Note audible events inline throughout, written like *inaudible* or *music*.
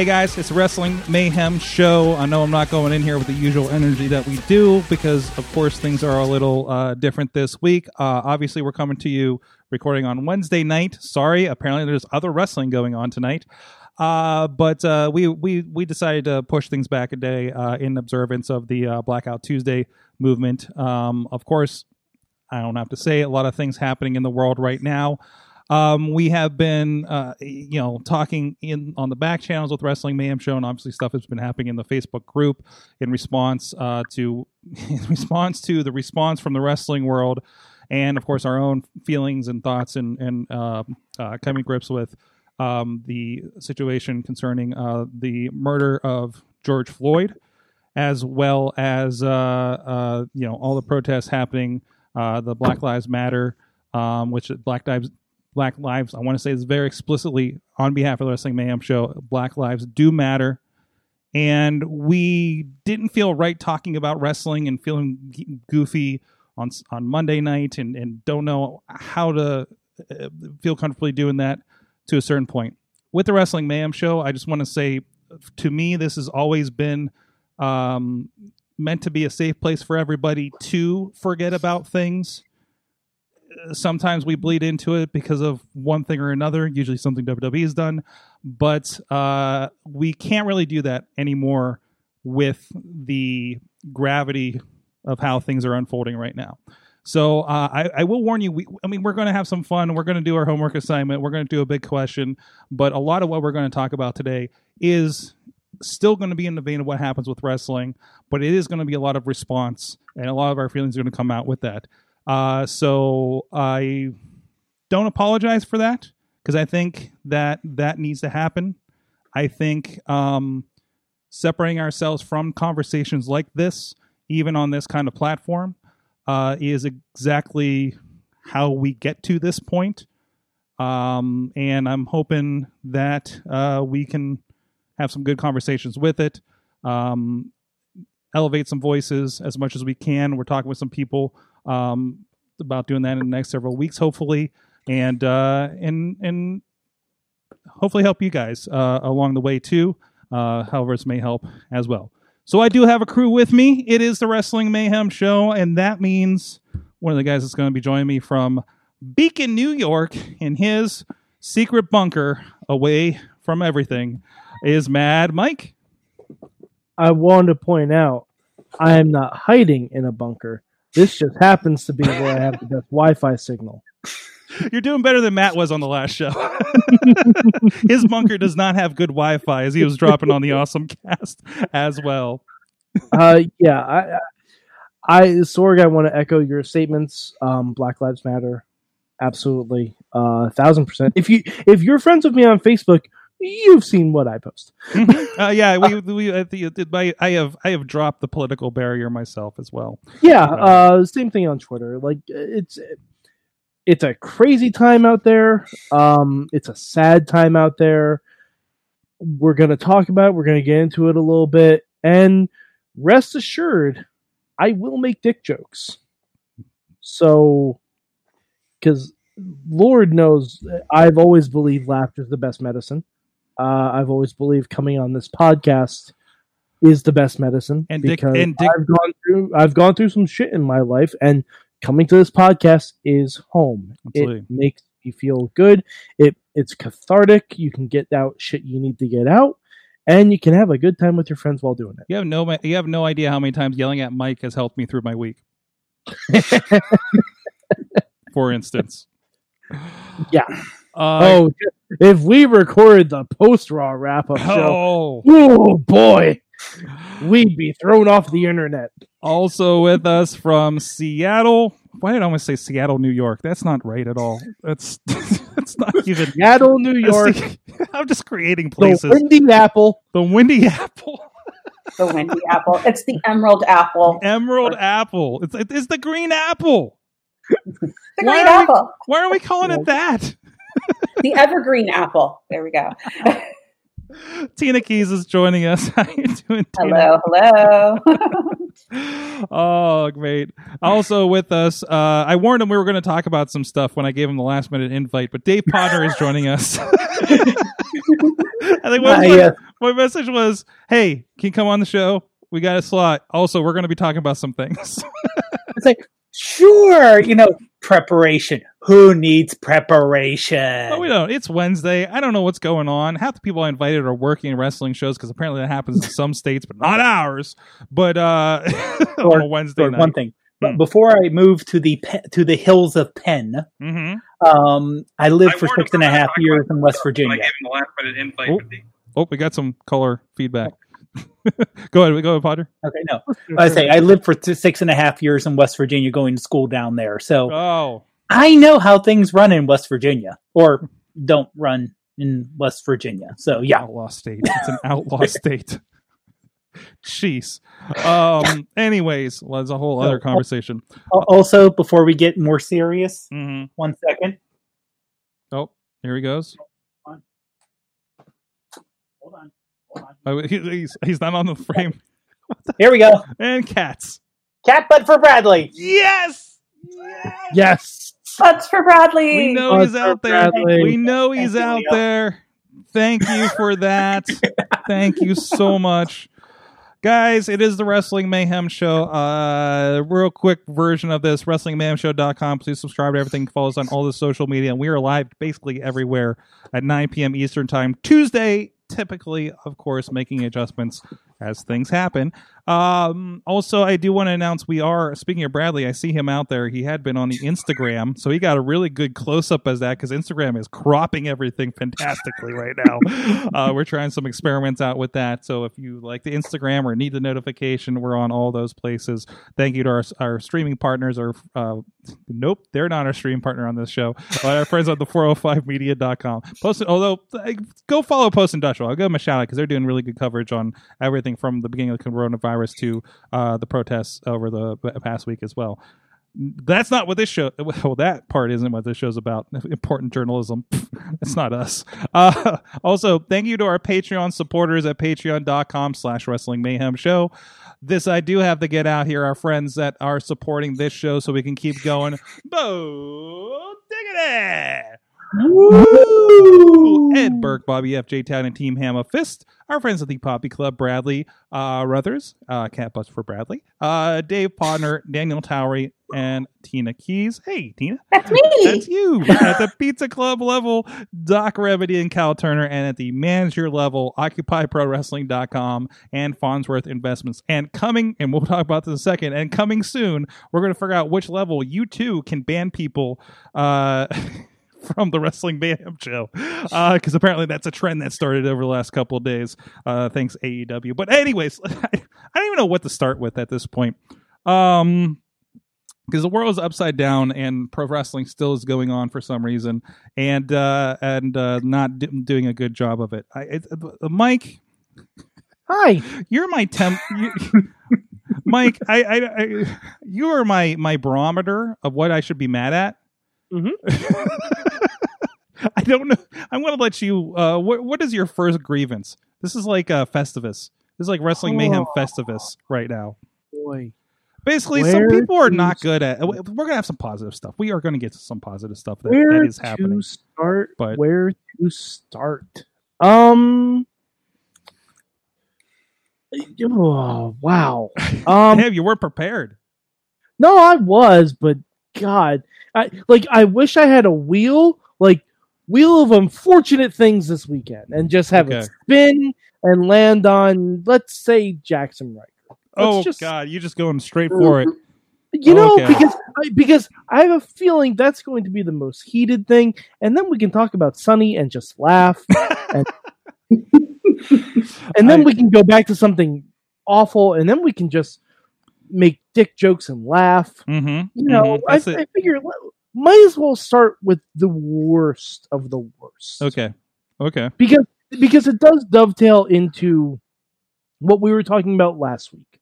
Hey guys, it's Wrestling Mayhem show. I know I'm not going in here with the usual energy that we do because, of course, things are a little uh, different this week. Uh, obviously, we're coming to you recording on Wednesday night. Sorry, apparently there's other wrestling going on tonight. Uh, but uh, we we we decided to push things back a day uh, in observance of the uh, Blackout Tuesday movement. Um, of course, I don't have to say a lot of things happening in the world right now. Um, we have been, uh, you know, talking in on the back channels with Wrestling Mayhem Show, and obviously stuff has been happening in the Facebook group in response uh, to *laughs* in response to the response from the wrestling world, and of course our own feelings and thoughts and and uh, uh, coming grips with um, the situation concerning uh, the murder of George Floyd, as well as uh, uh, you know all the protests happening, the Black Lives Matter, um, which Black Lives Black Lives I want to say this very explicitly on behalf of the Wrestling Mayhem Show. Black Lives do matter, and we didn't feel right talking about wrestling and feeling goofy on on Monday night, and and don't know how to uh, feel comfortably doing that to a certain point. With the Wrestling Mayhem Show, I just want to say, to me, this has always been um, meant to be a safe place for everybody to forget about things. Sometimes we bleed into it because of one thing or another, usually something WWE has done, but uh, we can't really do that anymore with the gravity of how things are unfolding right now. So uh, I, I will warn you. We, I mean, we're going to have some fun. We're going to do our homework assignment. We're going to do a big question, but a lot of what we're going to talk about today is still going to be in the vein of what happens with wrestling, but it is going to be a lot of response, and a lot of our feelings are going to come out with that. Uh, so I don't apologize for that because I think that that needs to happen. I think um, separating ourselves from conversations like this, even on this kind of platform, uh, is exactly how we get to this point. Um, and I'm hoping that uh, we can have some good conversations with it, um, elevate some voices as much as we can. We're talking with some people um, about doing that in the next several weeks, hopefully, and uh, and and hopefully help you guys uh, along the way too. Uh, however, this may help as well. So I do have a crew with me. It is the Wrestling Mayhem Show, and that means one of the guys that's going to be joining me from Beacon, New York, in his secret bunker away from everything, is Mad Mike. I want to point out I am not hiding in a bunker. This just happens to be where I have the best Wi-Fi signal. You're doing better than Matt was on the last show. *laughs* His bunker does not have good Wi-Fi, as he was dropping on the awesome cast as well. Uh, yeah, I, I, Sorg, I want to echo your statements. Um, Black Lives Matter, absolutely, uh, thousand percent. If you if you're friends with me on Facebook, you've seen what I post. *laughs* Uh, yeah, we we I, think- I I have I have dropped the political barrier myself as well. Yeah, uh, same thing on Twitter. Like it's it's a crazy time out there. Um, it's a sad time out there. We're gonna talk about. it. We're gonna get into it a little bit, and rest assured, I will make dick jokes. So, because Lord knows, I've always believed laughter is the best medicine. Uh, I've always believed coming on this podcast is the best medicine And dick- because and dick- I've gone through I've gone through some shit in my life, and coming to this podcast is home. Absolutely. It makes you feel good. It it's cathartic. You can get out shit you need to get out, and you can have a good time with your friends while doing it. You have no you have no idea how many times yelling at Mike has helped me through my week. *laughs* For instance. yeah. Uh, oh, if we recorded the post raw wrap up show, oh, oh boy, we'd be thrown off the internet. Also with us from Seattle. Why did I almost say Seattle, New York? That's not right at all. That's *laughs* that's not *laughs* even. Seattle, New York, *laughs* I'm just creating places. the places. Windy Apple. The Windy Apple, The windy apple. It's the emerald apple. Emerald Apple. It's it's the Green Apple. The Why green are we- apple. Why are we calling it that? *laughs* The evergreen apple. There we go. *laughs* Tina Keys is joining us. *laughs* How you doing, Tina? Hello, hello. oh, great. Also with us, uh, I warned him we were going to talk about some stuff when I gave him the last minute invite, but Dave Potter is joining us. I think my, yes. my message was, hey, can you come on the show? We got a slot. Also, we're going to be talking about some things. It's like, sure, you know, preparation. Who needs preparation? but we don't. It's Wednesday. I don't know what's going on. Half the people I invited are working in wrestling shows because apparently that happens in some states, but not ours. But uh, *laughs* on a Wednesday Or night. one thing. Hmm. But before I moved to the Pe- to the hills of Penn, hmm um, I lived I for warned six him and a we're gonna half talk years in West I Virginia. gave him the last minute invite. Oh, we got some color feedback. *laughs* go ahead, go ahead, Potter. Okay, no, I say I lived for t- six and a half years in West Virginia, going to school down there. So Oh, I know how things run in West Virginia, or don't run in West Virginia. So yeah, outlaw state. It's an outlaw *laughs* state. Jeez. Um. Anyways, well, there's a whole other conversation. Also before we get more serious, hmm one second. Oh, here he goes. Hold on, hold on. Oh, he, he's he's not on the frame. Here we go. And cats. Cat butt for Bradley. Yes. Yes. Butts for Bradley. We know he's out there. Bradley. We know he's Thank out Leo. there. Thank you for that. *laughs* Thank you so much. Guys, it is the Wrestling Mayhem Show. Uh, real quick version of this, WrestlingMayhemShow.com. Please subscribe to everything. Follow us on all the social media. And we are live basically everywhere at 9 p.m. Eastern Time. Tuesday, typically, of course, making adjustments as things happen. Um, also, I do want to announce we are, speaking of Bradley, I see him out there. He had been on the Instagram, so he got a really good close up as that because Instagram is cropping everything fantastically right now. *laughs* uh, we're trying some experiments out with that. So if you like the Instagram or need the notification, we're on all those places. Thank you to our, our streaming partners. Or uh, nope, they're not our stream partner on this show. But our friends on the 405media.com. Post, although, go follow Post Industrial. I'll give them a shout out because they're doing really good coverage on everything from the beginning of the coronavirus to uh, the protests over the past week as well. That's not what this show. *laughs* Well, that part isn't what this show's about. *laughs* Important journalism. *laughs* It's not us. Uh, also, thank you to our Patreon supporters at patreon.com slash wrestling mayhem show. This I do have to get out here. Our friends that are supporting this show so we can keep going. Bo diggity! Woo! Ed Burke, Bobby F. J Town, and Team Hammer Fist. Our friends at the Poppy Club, Bradley uh, Ruthers, uh, Cat Bus for Bradley, uh, Dave Podner, Daniel Towery, and Tina Keys. Hey, Tina. That's me. That's you. at the Pizza Club level, Doc Remedy and Cal Turner, and at the manager level, OccupyProWrestling.com and Farnsworth Investments. And coming, and we'll talk about this in a second, and coming soon, we're going to figure out which level you too can ban people. Uh, *laughs* *laughs* from the Wrestling Mayhem show, because apparently that's a trend that started over the last couple of days. Uh, thanks AEW. But anyways, *laughs* I don't even know what to start with at this point. Um, because the world is upside down and pro wrestling still is going on for some reason and uh and uh not do- doing a good job of it I, it uh, mike Hi. you're my temp you, *laughs* mike I, I i you are my my barometer of what i should be mad at Mhm. *laughs* i don't know i'm gonna let you uh what what is your first grievance this is like uh festivus this is like wrestling mayhem Oh. festivus right now Boy. Basically, some people are not good at. We're gonna have some positive stuff. We are going to get to some positive stuff that, Where that is happening. to start? but- Where to start? Um. Oh, wow. *laughs* Um. Damn, you weren't prepared. No, I was, but God, I like. I wish I had a wheel, like wheel of unfortunate things this weekend, and just have Okay. it spin and land on, let's say, Jaxson Ryker. Let's oh just- God, you just going straight for it. You know, Okay. because I, because I have a feeling that's going to be the most heated thing, and then we can talk about Sunny and just laugh, *laughs* and, *laughs* and then I- we can go back to something awful, and then we can just make dick jokes and laugh. Mm-hmm. You know, I, I figure might as well start with the worst of the worst. okay. Okay. because because it does dovetail into what we were talking about last week.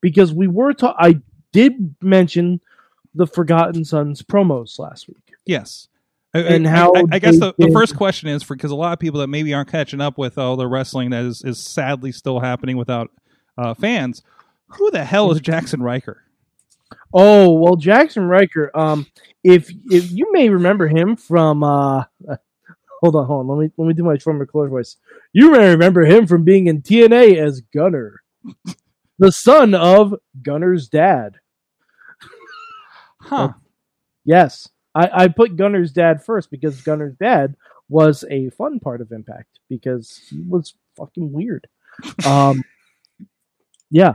Because we were ta- I did mention the Forgotten Sons promos last week. Yes. And I, how I, I guess the, the first question is for because a lot of people that maybe aren't catching up with all the wrestling that is, is sadly still happening without uh, fans. Who the hell is Jaxson Ryker? Oh well, Jaxson Ryker. Um, if if you may remember him from uh, hold on, hold on. Let me let me do my former color voice. You may remember him from being in TNA as Gunner, the son of Gunner's dad. Huh. Yes, I, I put Gunner's dad first because Gunner's dad was a fun part of Impact because he was fucking weird. Um, *laughs* yeah.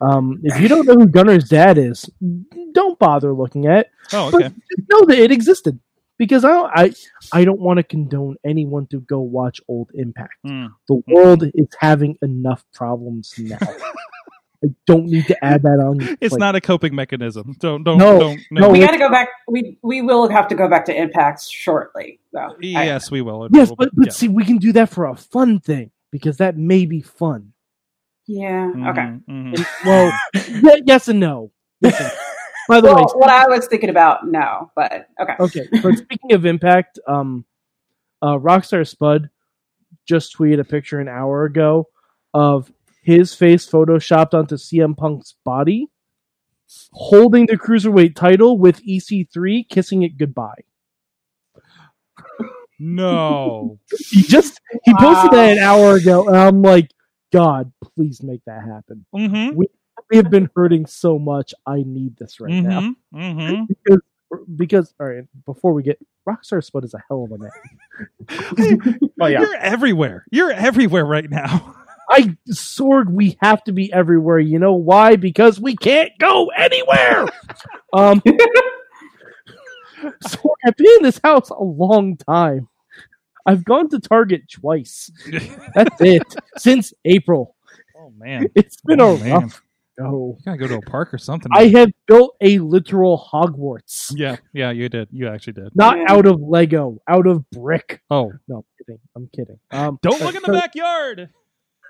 Um, if you don't know who Gunner's dad is, don't bother looking at it. Oh, But okay. just know that it existed because I don't, I I don't want to condone anyone to go watch old Impact. Mm. The world is having enough problems now. *laughs* I don't need to add that on. It's plate. not a coping mechanism. Don't don't No. don't. No, we got to go back. We we will have to go back to impacts shortly, though. I- Yes, we will. Yes, We'll- but but yeah. see, we can do that for a fun thing because that may be fun. Yeah. Okay. mhm. Well, ye- *laughs* yes and no. Listen, by the way, what I was thinking about, no, but okay. okay. But speaking of impact, um, uh, Rockstar Spud just tweeted a picture an hour ago of his face photoshopped onto CM Punk's body, holding the cruiserweight title with EC3 kissing it goodbye. No. *laughs* He just he posted Wow. that an hour ago, and I'm like, God, please make that happen. mm-hmm. We have been hurting so much. I need this right now. Mm-hmm. Mm-hmm. because because all right before we get rockstar spud is a hell of a name *laughs* Oh yeah. You're everywhere. You're everywhere right now. *laughs* i sword we have to be everywhere you know why because we can't go anywhere *laughs* um so i've been in this house a long time i've gone to target twice *laughs* that's it since april oh man. it's been Oh, a man. rough go You gotta go to a park or something. i have built a literal hogwarts yeah, yeah, you did. You actually did. not out of lego out of brick Oh, no I'm kidding i'm kidding um don't look in the backyard.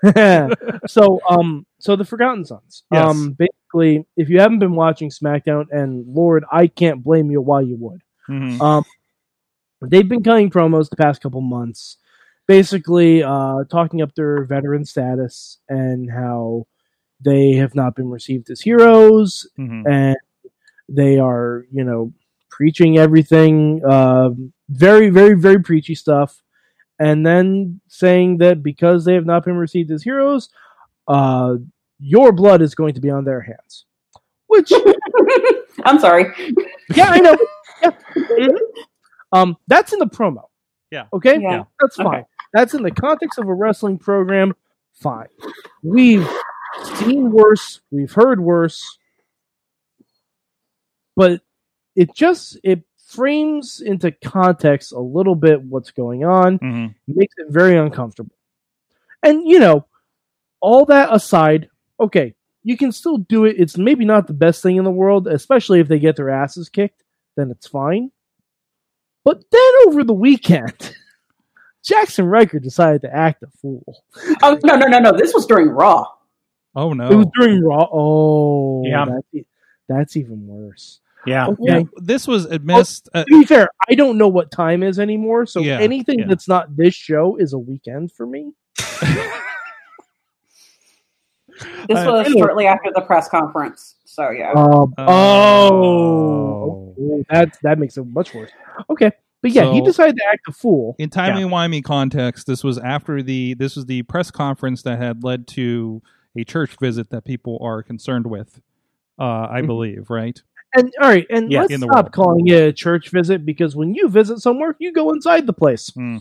*laughs* so um so the forgotten sons Yes. um basically if you haven't been watching smackdown and lord i can't blame you why you would Mhm. um they've been cutting promos the past couple months basically uh talking up their veteran status and how they have not been received as heroes Mhm. and they are you know preaching everything uh, very very very preachy stuff and then saying that because they have not been received as heroes uh, your blood is going to be on their hands which *laughs* I'm sorry. yeah i know *laughs* yeah. Um that's in the promo. Yeah. okay? Yeah. that's Okay. fine. That's in the context of a wrestling program. Fine. We've seen worse. We've heard worse. But it just it frames into context a little bit what's going on. Mhm. makes it very uncomfortable. And you know all that aside okay you can still do it. It's maybe not the best thing in the world especially if they get their asses kicked then it's fine but then over the weekend *laughs* jaxson ryker decided to act a fool Oh no no no no! This was during Raw. Oh no. it was during raw oh Yeah. that's, that's even worse Yeah. okay Well, this was amidst. Uh, to be fair, I don't know what time is anymore, so Yeah, anything yeah. that's not this show is a weekend for me. *laughs* This Uh, was anyway. shortly after the press conference. So yeah. Um, Oh. oh, that that makes it much worse. Okay, but yeah, he decided to act a fool. in timely wimey context, this was after the this was the press conference that had led to a church visit that people are concerned with. Uh, I Mhm. believe, right? And all right, and Yeah, let's stop world. calling it a church visit because when you visit somewhere, you go inside the place. Hmm.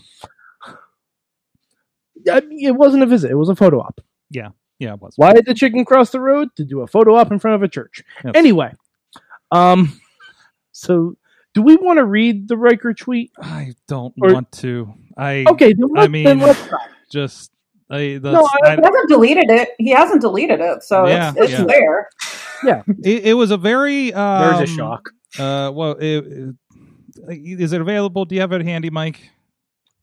I mean, it wasn't a visit; it was a photo op. Yeah, it was. Why did the chicken cross the road to do a photo op in front of a church? Yes. Anyway, um, so do we want to read the Ryker tweet? I don't Or- want to. I Okay, then I let's, mean, then let's just I, the, No, I- I- He hasn't deleted it. He hasn't deleted it, so Yeah, it's, it's yeah. there. Yeah, it, it was a very um, There's a shock. Uh, well, it, it- is it available? Do you have it handy, Mike?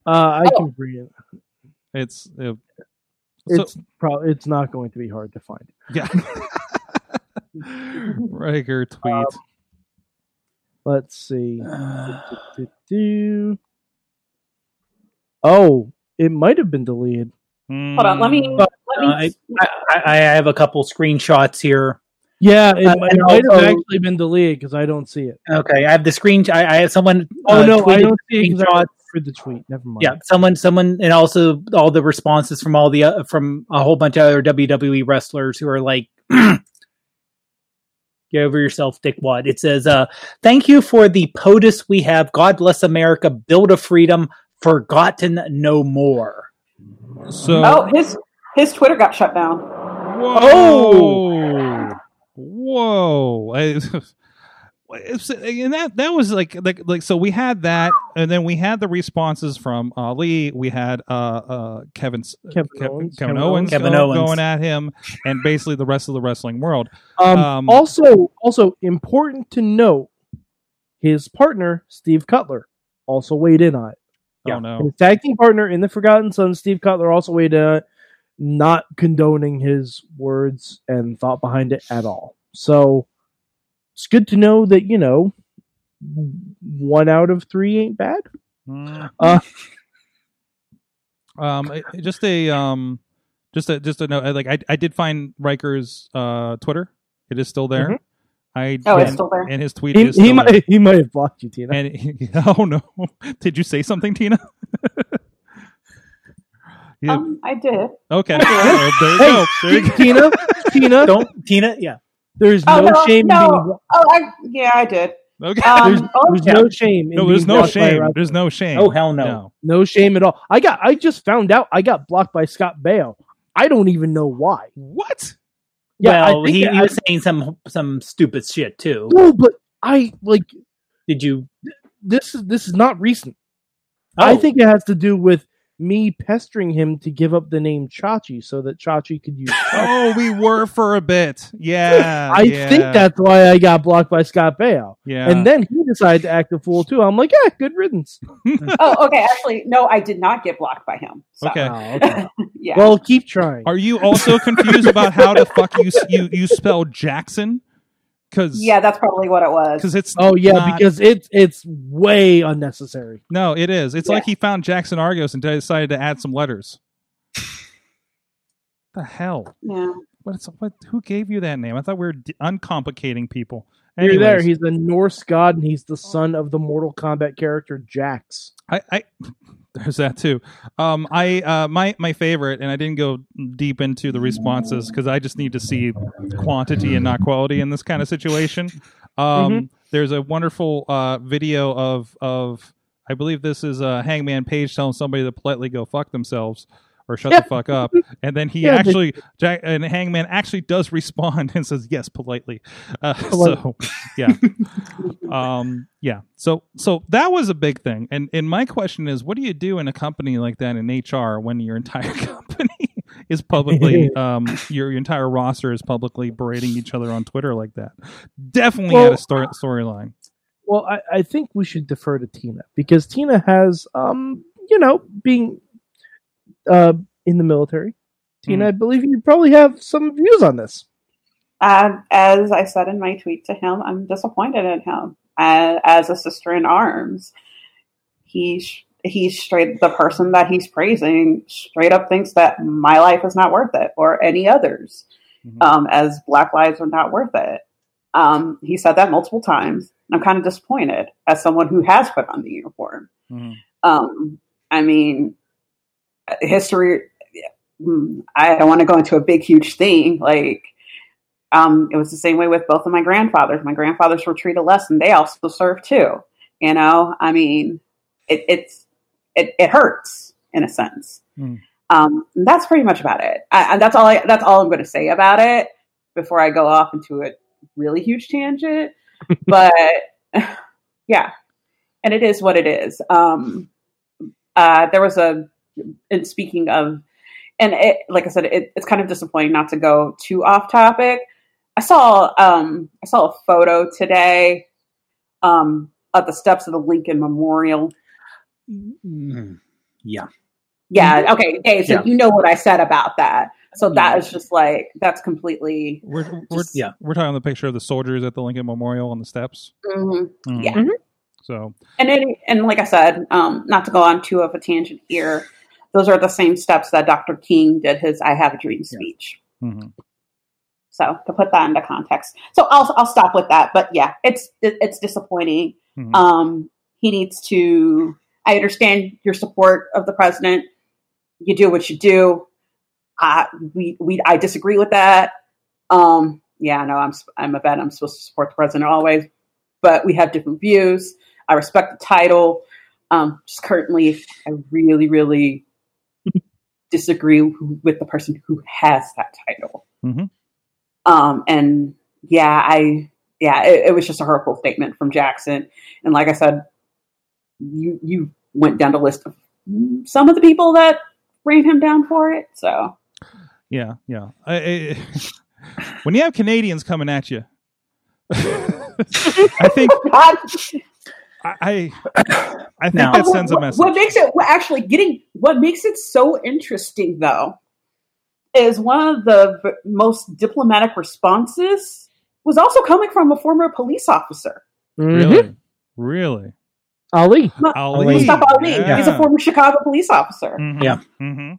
Uh, I Oh. can read it. It's uh, so, It's probably it's not going to be hard to find. yeah. *laughs* Ryker tweet. Let's see. *sighs* Oh, it might have been deleted. Hold on, let me let Uh, me. I, I, I have a couple screenshots here. Yeah, it, Uh, it and might have actually been deleted because I don't see it. Okay, I have the screen. I, I have someone. Oh uh, no, I don't see it 'cause I screenshots. looked for the tweet. Never mind. Yeah, someone, someone, and also all the responses from all the uh, from a whole bunch of other WWE wrestlers who are like, *clears throat* "Get over yourself, dickwad." It says, uh, "Thank you for the POTUS we have. God bless America. Build a freedom. Forgotten no more." so Oh, his his Twitter got shut down. Whoa! Whoa! I- it's- *laughs* and that that was like like like so we had that, and then we had the responses from Ali. We had uh uh Kevin Kevin Kev- Owens. Kevin Kevin Owens, Kevin go- Owens. going at him, and basically the rest of the wrestling world. Um, Um, also, also important to note, his partner Steve Cutler also weighed in on it. Oh no! His tag team partner in the Forgotten Son, Steve Cutler, also weighed in on it, not condoning his words and thought behind it at all. So it's good to know that you know one out of three ain't bad. Mm. Uh, *laughs* Um, it- it- just a um, just a just a note. Like I I did find Ryker's uh Twitter. It is still there. I Oh, it's still there. and his tweet he, is still he there. might he might have blocked you, Tina. And he- *laughs* oh no! *laughs* Did you say something, Tina? Yeah, Um, I did. okay, Well, there you go. There you go. Tina, Tina, Don't Tina? Yeah, there's Oh, no, no, shame in no. being Oh, I, yeah, I did. Okay. Um, there's, oh, there's yeah. no shame. In no, there's being no blocked by a shame. There's no shame. Oh, hell no. No shame at all. I got. I just found out. I got blocked by Scott Baio. I don't even know why. What? Yeah, well, think he, that he I- was saying some some stupid shit too. No, but I like Did you? this. Is this is not recent. Oh, I think it has to do with me pestering him to give up the name Chachi so that Chachi could use. *laughs* Oh, we were for a bit. Yeah. I yeah, think that's why I got blocked by Scott Baio. Yeah. And then he decided to act a fool too. I'm like, yeah, good riddance. *laughs* oh, okay. Actually, no, I did not get blocked by him. So, Okay. Oh, okay. *laughs* Yeah. well, keep trying. Are you also confused about how the fuck you you you spell Jackson? Because yeah, that's probably what it was. because it's Oh yeah, not- because it's it's way unnecessary. no, it is. It's Yeah. like he found Jackson Argos and decided to add some letters. *laughs* the hell? Yeah. What's what? Who gave you that name? I thought we were d- uncomplicating people. You're there. He's a Norse god, and he's the oh. son of the Mortal Kombat character Jax. I, I there's that too. Um, I uh, my my favorite, and I didn't go deep into the responses because I just need to see quantity and not quality in this kind of situation. Um, there's a wonderful uh video of of I believe this is uh, Hangman Page telling somebody to politely go fuck themselves or shut the fuck up, *laughs* and then he Yeah, actually Jack, and Hangman actually does respond *laughs* and says yes politely. Uh, *laughs* so yeah, um, yeah. So so that was a big thing, and and my question is, what do you do in a company like that in HR when your entire company is publicly um your, your entire roster is publicly berating each other on Twitter like that? Definitely Well, had a story storyline. Well, I, I think we should defer to Tina because Tina has, um, you know, being uh, in the military. Tina, I believe you probably have some views on this. Uh, as I said in my tweet to him, I'm disappointed in him. Uh, as a sister in arms, he's he's straight the person that he's praising straight up thinks that my life is not worth it or any others, Mhm. um, as Black lives are not worth it. Um, he said that multiple times. I'm kind of disappointed as someone who has put on the uniform. Mhm. Um, I mean, history. mm, I don't want to go into a big, huge thing. Like, um, it was the same way with both of my grandfathers. My grandfathers were treated less, and they also served too. You know, I mean, it, it's it, it hurts in a sense. Mm. Um, that's pretty much about it. I, and that's all. I, that's all I'm going to say about it before I go off into a really huge tangent. *laughs* but yeah, and it is what it is. Um, uh, there was a. And speaking of and it, like I said, it, it's kind of disappointing not to go too off topic. I saw um, I saw a photo today um, at the steps of the Lincoln Memorial. Mm, yeah. Yeah, okay, Dave. So Yeah. you know what I said about that. So that Yeah. is just like that's completely. We're we're, Just- Yeah. we're talking the picture of the soldiers at the Lincoln Memorial on the steps. mhm. Mhm. Yeah. So And it, and like I said, um, not to go on too of a tangent here, those are the same steps that Dr. King did his "I Have a Dream" speech. mhm. So to put that into context, so I'll I'll stop with that. But yeah, it's it's disappointing. Mhm. Um, he needs to. I understand your support of the president. You do what you do. I we we I disagree with that. Um, yeah, no, I'm I'm a vet. I'm supposed to support the president always, but we have different views. I respect the title. Um, just currently, I really, really disagree with the person who has that title. Mhm. Um, and yeah, I yeah, it, it was just a hurtful statement from Jaxson. And like I said, you you went down the list of some of the people that ran him down for it. So yeah, yeah. I, I, *laughs* when you have Canadians coming at you, *laughs* I think *laughs* I I, *coughs* I think Now- that sends a message. what makes it what actually getting what makes it so interesting though is one of the v- most diplomatic responses was also coming from a former police officer. Mhm. Really, really. Ali. Ali, Mustafa Ali. yeah. He's a former Chicago police officer. Mhm, Yeah. mhm.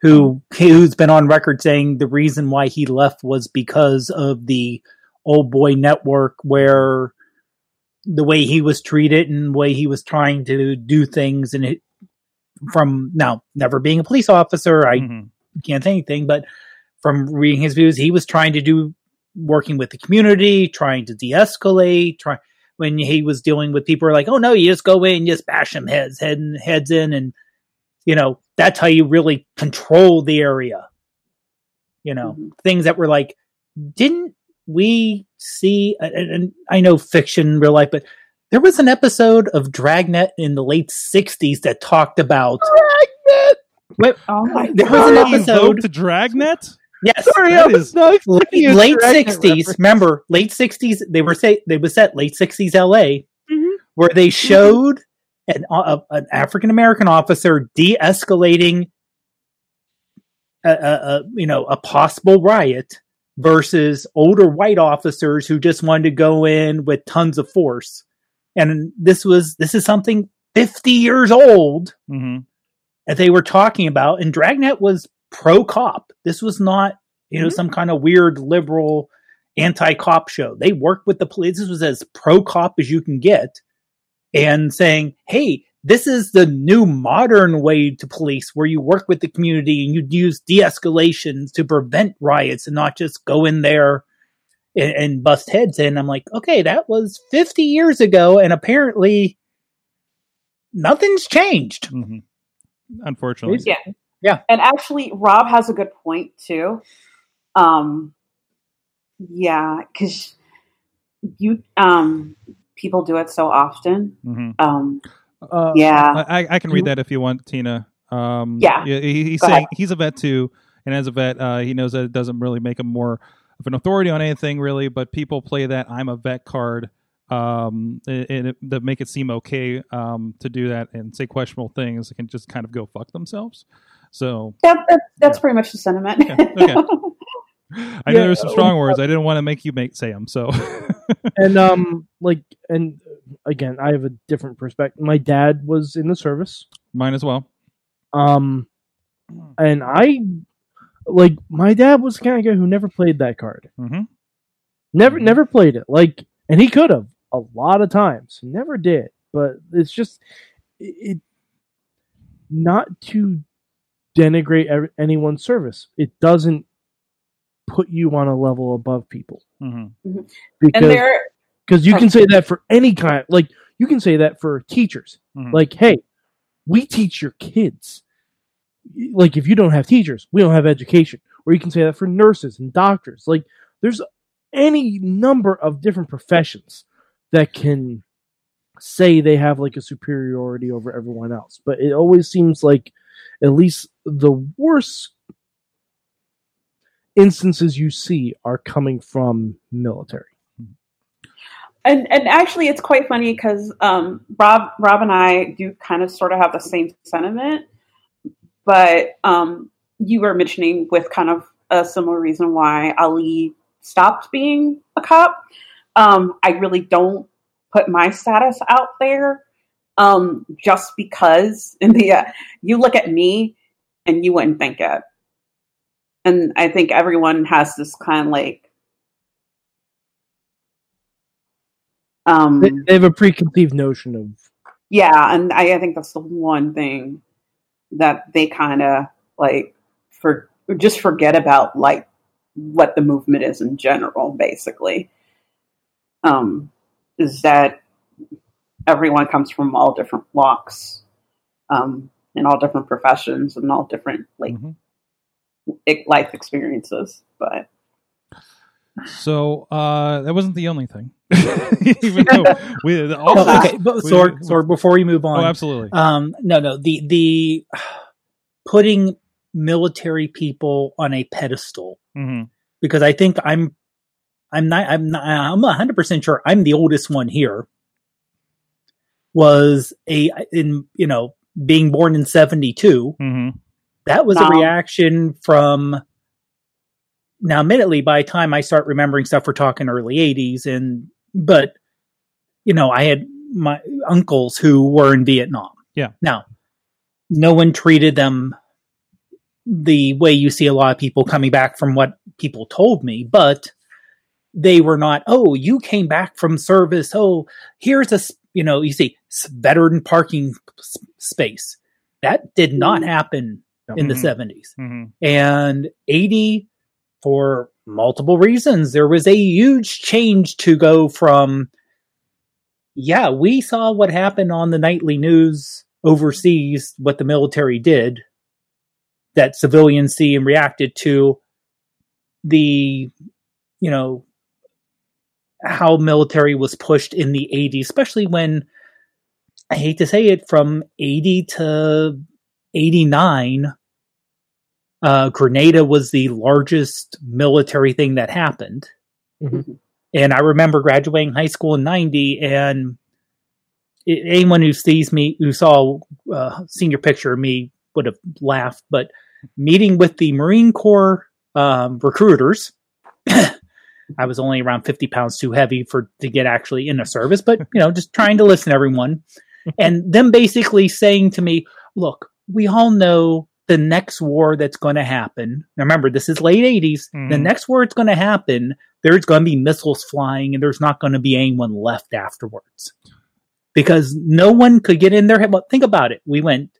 who who's been on record saying the reason why he left was because of the old boy network where the way he was treated and the way he was trying to do things and it from now never being a police officer i Mhm. can't say anything but from reading his views he was trying to do working with the community trying to de-escalate try when he was dealing with people who are like oh no you just go in and just bash them heads head heads in and you know that's how you really control the area you know Mhm. things that were like didn't we see and, and i know fiction real life but there was an episode of dragnet in the late 60s that talked about Oh my There was an episode- invoked Dragnet. yes Sorry, That I was is- not late, expecting late 60s reference. remember late 60s they were say they was set late 60s la Mhm. where they showed an, uh, an african american officer de-escalating a, a, a you know a possible riot versus older white officers who just wanted to go in with tons of force. And this was this is something 50 years old hmm that they were talking about. And dragnet was pro cop this was not you know Mhm. some kind of weird liberal anti-cop show. They worked with the police this was as pro cop as you can get and saying hey this is the new modern way to police where you work with the community and you use de-escalations to prevent riots and not just go in there and, and bust heads in i'm like okay that was 50 years ago and apparently nothing's changed hmm Unfortunately, Yeah. Yeah. And actually, Rob has a good point too. Um, yeah, because you um people do it so often. hmm Um, Uh, yeah, I, I can read that if you want, Tina. Um, Yeah. he- he's Go saying ahead. he's a vet too, and as a vet, uh, he knows that it doesn't really make him more of an authority on anything, really. But people play that "I'm a vet" card, um, and it, that make it seem okay um, to do that and say questionable things. They can just kind of go fuck themselves. So that, that, that's Yeah. pretty much the sentiment. Okay, okay. *laughs* I know Yeah, there's some strong uh, words. I didn't want to make you make say them. So *laughs* and um, like, and again, I have a different perspective. My dad was in the service. mine as well. Um, and I like my dad was the kind of guy who never played that card. Mm-hmm. Never, Mhm. never played it. Like, and he could have a lot of times. He never did. But it's just it, not to denigrate ev- anyone's service. It doesn't put you on a level above people hmm and because because you can say that for any kind. Like you can say that for teachers. Mhm. Like, hey, we teach your kids. Like, if you don't have teachers, we don't have education. Or you can say that for nurses and doctors. Like, there's any number of different professions that can say they have like a superiority over everyone else, but it always seems like at least the worst instances you see are coming from military. and and actually it's quite funny because um, Rob Rob and I do kind of sort of have the same sentiment, but um, you were mentioning with kind of a similar reason why Ali stopped being a cop. Um, I really don't put my status out there um, just because in the uh, you look at me and you wouldn't think it, and I think everyone has this kind of like. Um, They, they have a preconceived notion of yeah, and I, I think that's the one thing that they kind of like for just forget about like what the movement is in general, basically. Um, is that everyone comes from all different walks, um, and all different professions and all different like Mhm. I- life experiences, but So uh, that wasn't the only thing. *laughs* Even though we Oh, also, okay, but we- Sorg, Sorg, before we move on, oh, absolutely. Um, no, no, the the putting military people on a pedestal hmm because I think I'm I'm not I'm not I'm hundred percent sure I'm the oldest one here. Was a in you know being born in seventy two hmm that was a reaction from now admittedly by the time i start remembering stuff we're talking early 80s and but you know i had my uncles who were in vietnam. Yeah. now no one treated them the way you see a lot of people coming back from what people told me but they were not oh you came back from service. Oh here's a, you know you see veteran parking s- space. That did not mm. happen in the Mhm. 70s hmm and 80 for multiple reasons there was a huge change to go from yeah we saw what happened on the nightly news overseas what the military did that civilians see and reacted to the you know how military was pushed in the 80s especially when i hate to say it from 80 to 89 uh, Grenada was the largest military thing that happened. Mhm. And I remember graduating high school in 90 and i- anyone who sees me, who saw a senior picture of me would have laughed, but meeting with the Marine Corps um, recruiters, *coughs* I was only around 50 pounds too heavy for to get actually in the service, but you know, just trying to listen to everyone *laughs* and them basically saying to me, look, we all know the next war that's going to happen. Now remember, this is late 80s. The Mhm. next war that's going to happen, there's going to be missiles flying and there's not going to be anyone left afterwards. Because no one could get in their head. Well, think about it. We went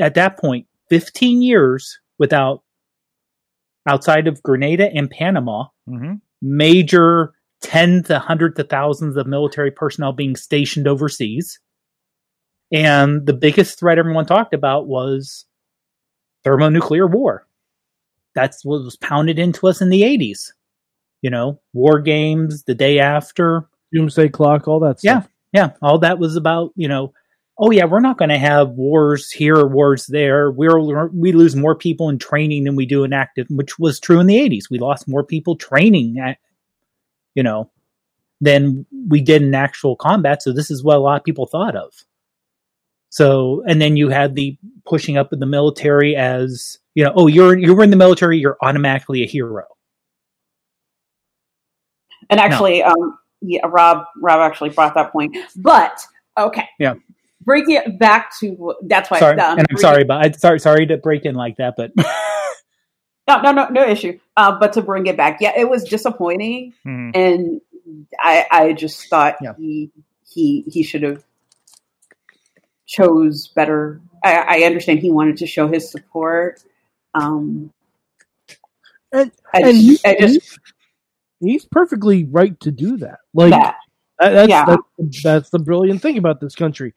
at that point 15 years without outside of Grenada and Panama hmm major tens to hundreds of thousands of military personnel being stationed overseas. And the biggest threat everyone talked about was thermonuclear war. That's what was pounded into us in the 80s. You know, war games the day after. doomsday clock, all that stuff. Yeah. Yeah, all that was about, you know, oh yeah, we're not going to have wars here or wars there. We're we lose more people in training than we do in active, which was true in the 80s. We lost more people training at, you know, than we did in actual combat. So this is what a lot of people thought of. So, and then you had the pushing up of the military as, you know, oh, you're you were in the military, you're automatically a hero. And actually, um, yeah, Rob Rob actually brought that point. But okay, Yeah. Bring it back to that's why. Sorry, um, and I'm sorry, it- but I sorry sorry to break in like that, but *laughs* no, no, no, no issue. Uh, but to bring it back, yeah, it was disappointing, hmm and I, I just thought Yeah. he he he should have chose better. I, I understand he wanted to show his support. Um, And- I and just, he- I just He's perfectly right to do that. Like that. that- that's, Yeah. that's that's the brilliant thing about this country.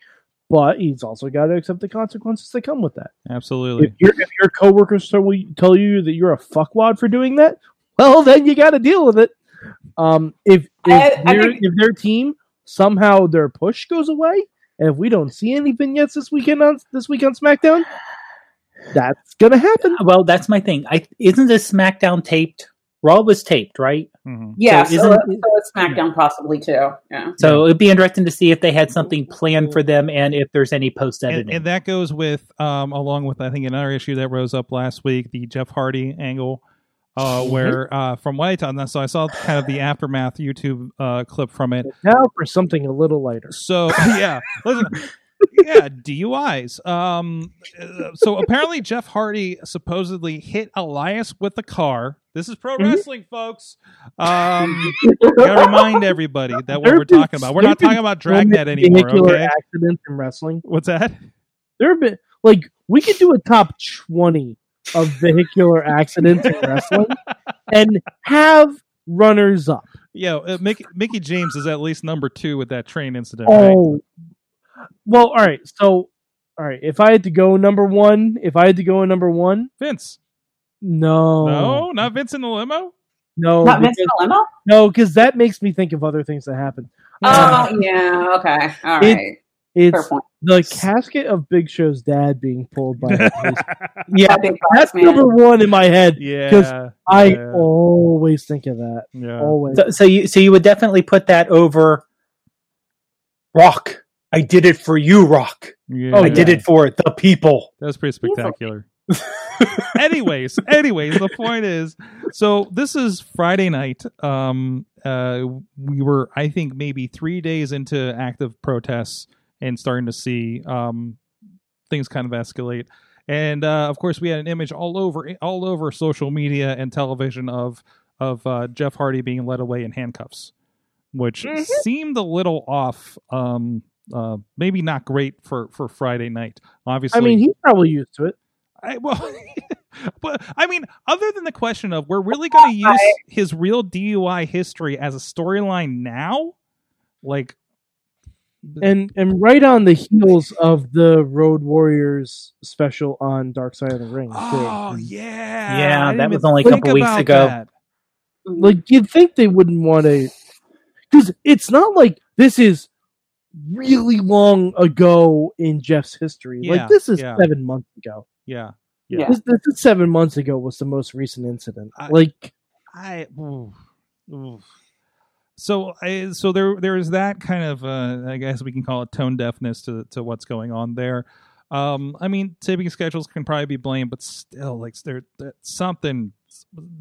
But he's also got to accept the consequences that come with that. Absolutely. If your if your coworkers tell you, tell you that you're a fuckwad for doing that, well, then you got to deal with it. Um, if if, I- I think- if their team somehow their push goes away, and if we don't see any vignettes this weekend on this week on SmackDown, that's gonna happen. Well, that's my thing. I isn't this SmackDown taped? Raw was taped, right? Mhm. Yeah, So so, isn't- so it's SmackDown possibly too. Yeah. So it'd be interesting to see if they had something planned for them and if there's any post and, editing. and that goes with um, along with I think another issue that rose up last week, the Jeff Hardy angle, uh, Mm-hmm. where uh, from what I saw, so I saw kind of the aftermath YouTube uh, clip from it. Now for something a little lighter. So *laughs* yeah, listen, yeah, DUIs. Um, uh, so apparently Jeff Hardy supposedly hit Elias with a car. This is pro Mhm. wrestling, folks. Um, gotta remind everybody that what we're talking about. We're not talking about so many Dragnet anymore. Okay, accidents in wrestling. what's that? There have been like we could do a top twenty of vehicular accidents in wrestling and have runners up. Yeah, uh, Mickie, Mickie James is at least number two with that train incident. right? Oh, well, all right. So, all right. If I had to go number one, if I had to go in number one, Vince. no, No, not Vince in the limo. no, Not Vince because, in the limo? no, because that makes me think of other things that happened. Oh, yeah. Okay. all right. It- right. It's the casket of Big Show's dad being pulled by. *laughs* a police. yeah, That's man. number one in my head. yeah, Because I always think of that. yeah. Always. so, so you so you would definitely put that over Rock. I did it for you, Rock. yeah. Oh, I did it for the people. That was pretty spectacular. *laughs* anyways, anyways, the point is, so this is Friday night. Um, uh, we were, I think, maybe three days into active protests and starting to see um things kind of escalate. And uh, of course, we had an image all over, all over social media and television of of uh, Jeff Hardy being led away in handcuffs, which Mhm. seemed a little off. Um, uh, maybe not great for for Friday night. Obviously, I mean, he's probably used to it. I, *laughs* well, but I mean, other than the question of we're really going *laughs* to use his real DUI history as a storyline now, like, and and right on the heels of the Road Warriors special on Dark Side of the Ring. Too. oh mm-hmm. yeah, Yeah, that was only a couple weeks ago. that. Mm-hmm. Like you'd think they wouldn't want to, because it's not like this is really long ago in Jeff's history. Yeah, like this is yeah. seven months ago. Yeah, Yeah. This, this is seven months ago was the most recent incident. I- like I. oof, oof. So I so there there is that kind of uh, I guess we can call it tone deafness to to what's going on there. Um, I mean, taping schedules can probably be blamed, but still, like there, something.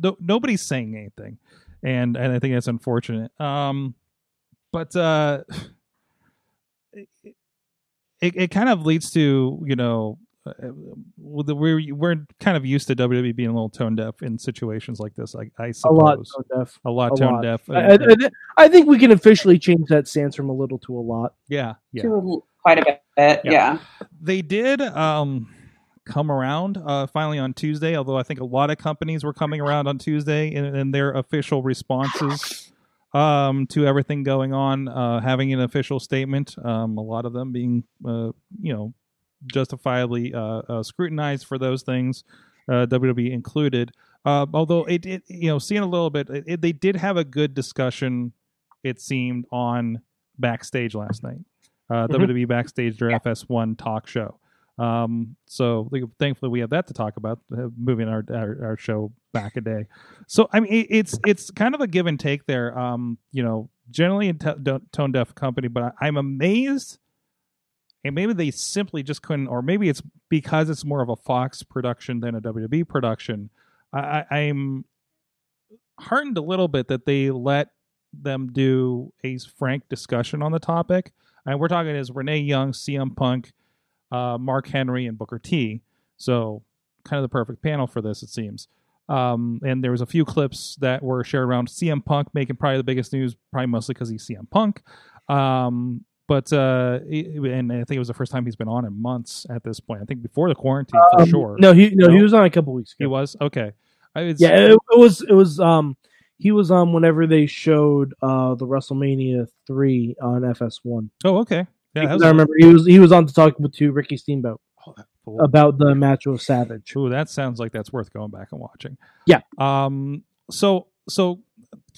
No, nobody's saying anything, and and I think that's unfortunate. Um, but uh, *sighs* it, it it kind of leads to you know. With the- We're we're kind of used to WWE being a little tone deaf in situations like this. I, I a suppose a lot tone deaf. a lot a tone lot. deaf. I, I, I- I think we can officially change that stance from a little to a lot. yeah, yeah. To quite a bit. Yeah. Yeah. They did um, come around uh, finally on Tuesday, although I think a lot of companies were coming around on Tuesday in, in their official responses um, to everything going on, uh, having an official statement. Um, a lot of them being, uh, you know, justifiably uh, uh, scrutinized for those things, uh, WWE included. Uh, although it, it, you know, seeing a little bit, it, it- they did have a good discussion. It seemed on backstage last night, uh, Mhm. WWE backstage their FS1 talk show. Um, so like, thankfully we have that to talk about, uh, moving our, our our show back a day. So I mean, it, it's it's kind of a give and take there. Um, you know, generally a t- tone deaf company, but I, I'm amazed. And maybe they simply just couldn't, or maybe it's because it's more of a Fox production than a WWE production. I, I, I'm heartened a little bit that they let them do a frank discussion on the topic. And we're talking is Renee Young, CM Punk, uh, Mark Henry, and Booker T. So kind of the perfect panel for this, it seems. Um, and there was a few clips that were shared around CM Punk making probably the biggest news, probably mostly because he's CM Punk. Um, but uh, and I think it was the first time he's been on in months at this point. I think before the quarantine for Um, sure. No, he no, he was on a couple weeks ago. he was okay. I, Yeah, it, it was it was um he was on whenever they showed uh the WrestleMania three on FS1. Oh, okay. Yeah, that was, I remember he was he was on to talk with to Ricky Steamboat oh, about the match with Savage. Ooh, that sounds like that's worth going back and watching. Yeah. Um. So so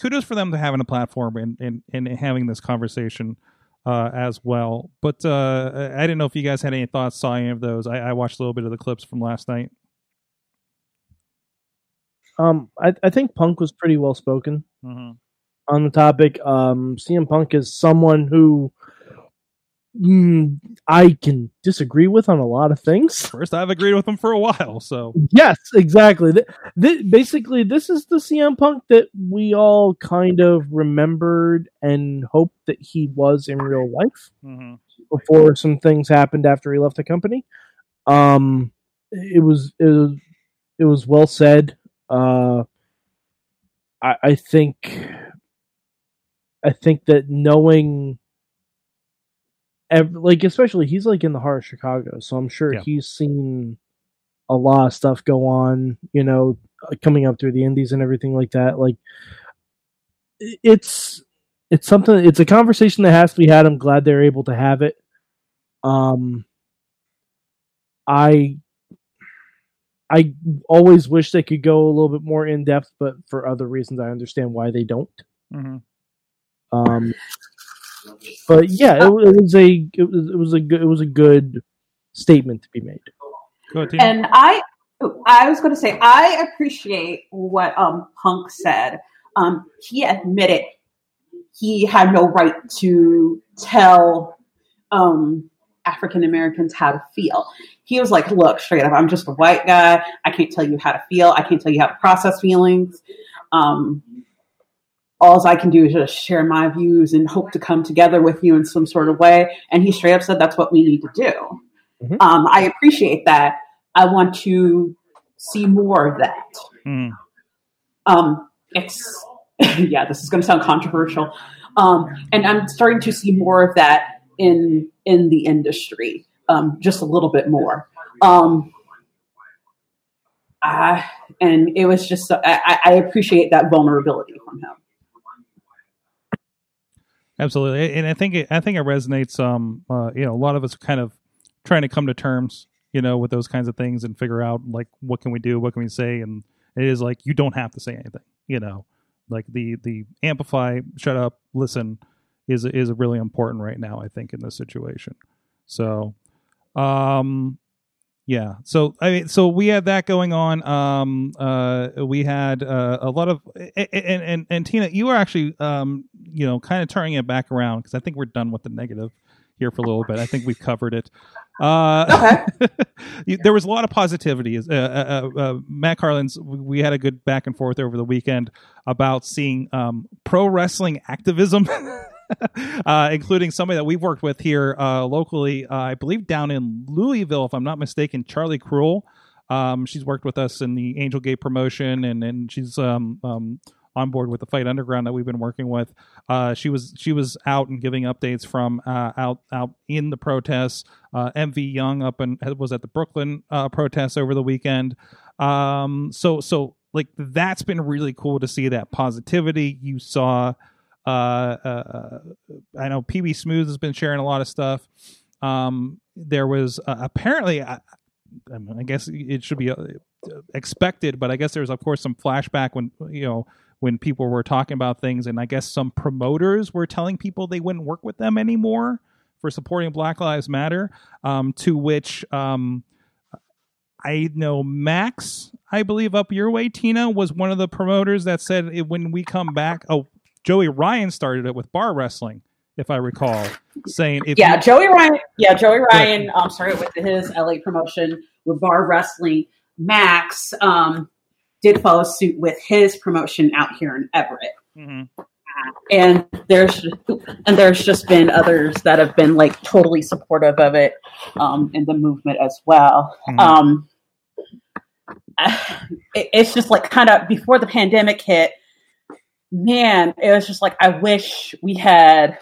kudos for them to having a platform and and, and having this conversation. Uh, as well. But uh, I didn't know if you guys had any thoughts, saw any of those. I, I watched a little bit of the clips from last night. Um, I, I think Punk was pretty well spoken Mm-hmm. on the topic. Um, CM Punk is someone who mm, I can disagree with on a lot of things. First, I've agreed with him for a while, so Yes, exactly. Th- th- basically, this is the CM Punk that we all kind of remembered and hoped that he was in real life hmm before some things happened after he left the company. Um, it was it was it was well said. Uh, I, I think I think that knowing, ev- like especially he's like in the heart of Chicago, so I'm sure Yeah. he's seen a lot of stuff go on. You know, uh, coming up through the Indies and everything like that. Like it's it's something. It's a conversation that has to be had. I'm glad they're able to have it. Um, I I always wish they could go a little bit more in depth, but for other reasons, I understand why they don't. hmm Um, but yeah, it, wa- it was a it was, it was a good it was a good statement to be made. Ahead, And I, I was going to say, I appreciate what um, Punk said. Um, he admitted he had no right to tell um, African Americans how to feel. He was like, "Look, straight up, I'm just a white guy. I can't tell you how to feel. I can't tell you how to process feelings. Um, all I can do is just share my views and hope to come together with you in some sort of way." And he straight up said, "That's what we need to do." Mhm. Um, I appreciate that. I want to see more of that. Mhm. Um, it's *laughs* yeah, this is going to sound controversial, um, and I'm starting to see more of that in in the industry, um, just a little bit more. Um, uh, and it was just I, I I appreciate that vulnerability from him. Absolutely, and I think it, I think it resonates. Um, uh, you know, a lot of us kind of trying to come to terms, you know, with those kinds of things and figure out like what can we do, what can we say, and it is like you don't have to say anything, you know, like the the amplify, shut up, listen is is really important right now. I think in this situation. So, um, yeah. So I mean, so we had that going on. Um, uh, we had uh, a lot of and and and Tina, you were actually um, you know, kind of turning it back around because I think we're done with the negative here for a little bit. I think we've covered it. Uh, *laughs* you- there was a lot of positivity. Uh, uh, uh, uh, Matt Carlin's, we had a good back and forth over the weekend about seeing um, pro wrestling activism. *laughs* *laughs* uh, including somebody that we've worked with here uh, locally, uh, I believe down in Louisville, if I'm not mistaken, Charlie Cruel. Um, she's worked with us in the Angel Gate promotion, and and she's um, um, on board with the Fight Underground that we've been working with. Uh, she was she was out and giving updates from uh, out out in the protests. Uh, MV Young up and was at the Brooklyn uh, protests over the weekend. Um, so so like that's been really cool to see that positivity. You saw. Uh, uh, I know PB Smooth has been sharing a lot of stuff. Um, there was uh, apparently, I, I, mean, I guess it should be uh, expected, but I guess there was, of course, some flashback when you know when people were talking about things, and I guess some promoters were telling people they wouldn't work with them anymore for supporting Black Lives Matter. Um, to which um, I know Max, I believe up your way, Tina was one of the promoters that said when we come back. Oh, Joey Ryan started it with bar wrestling, if I recall, saying if yeah, you- Joey Ryan. Yeah, Joey Ryan um, started with his LA promotion with Bar Wrestling. Max um, did follow suit with his promotion out here in Everett. Mhm. and there's and there's just been others that have been like totally supportive of it um, in the movement as well. Mhm. Um, *sighs* it, it's just like kind of before the pandemic hit, man. It was just like I wish we had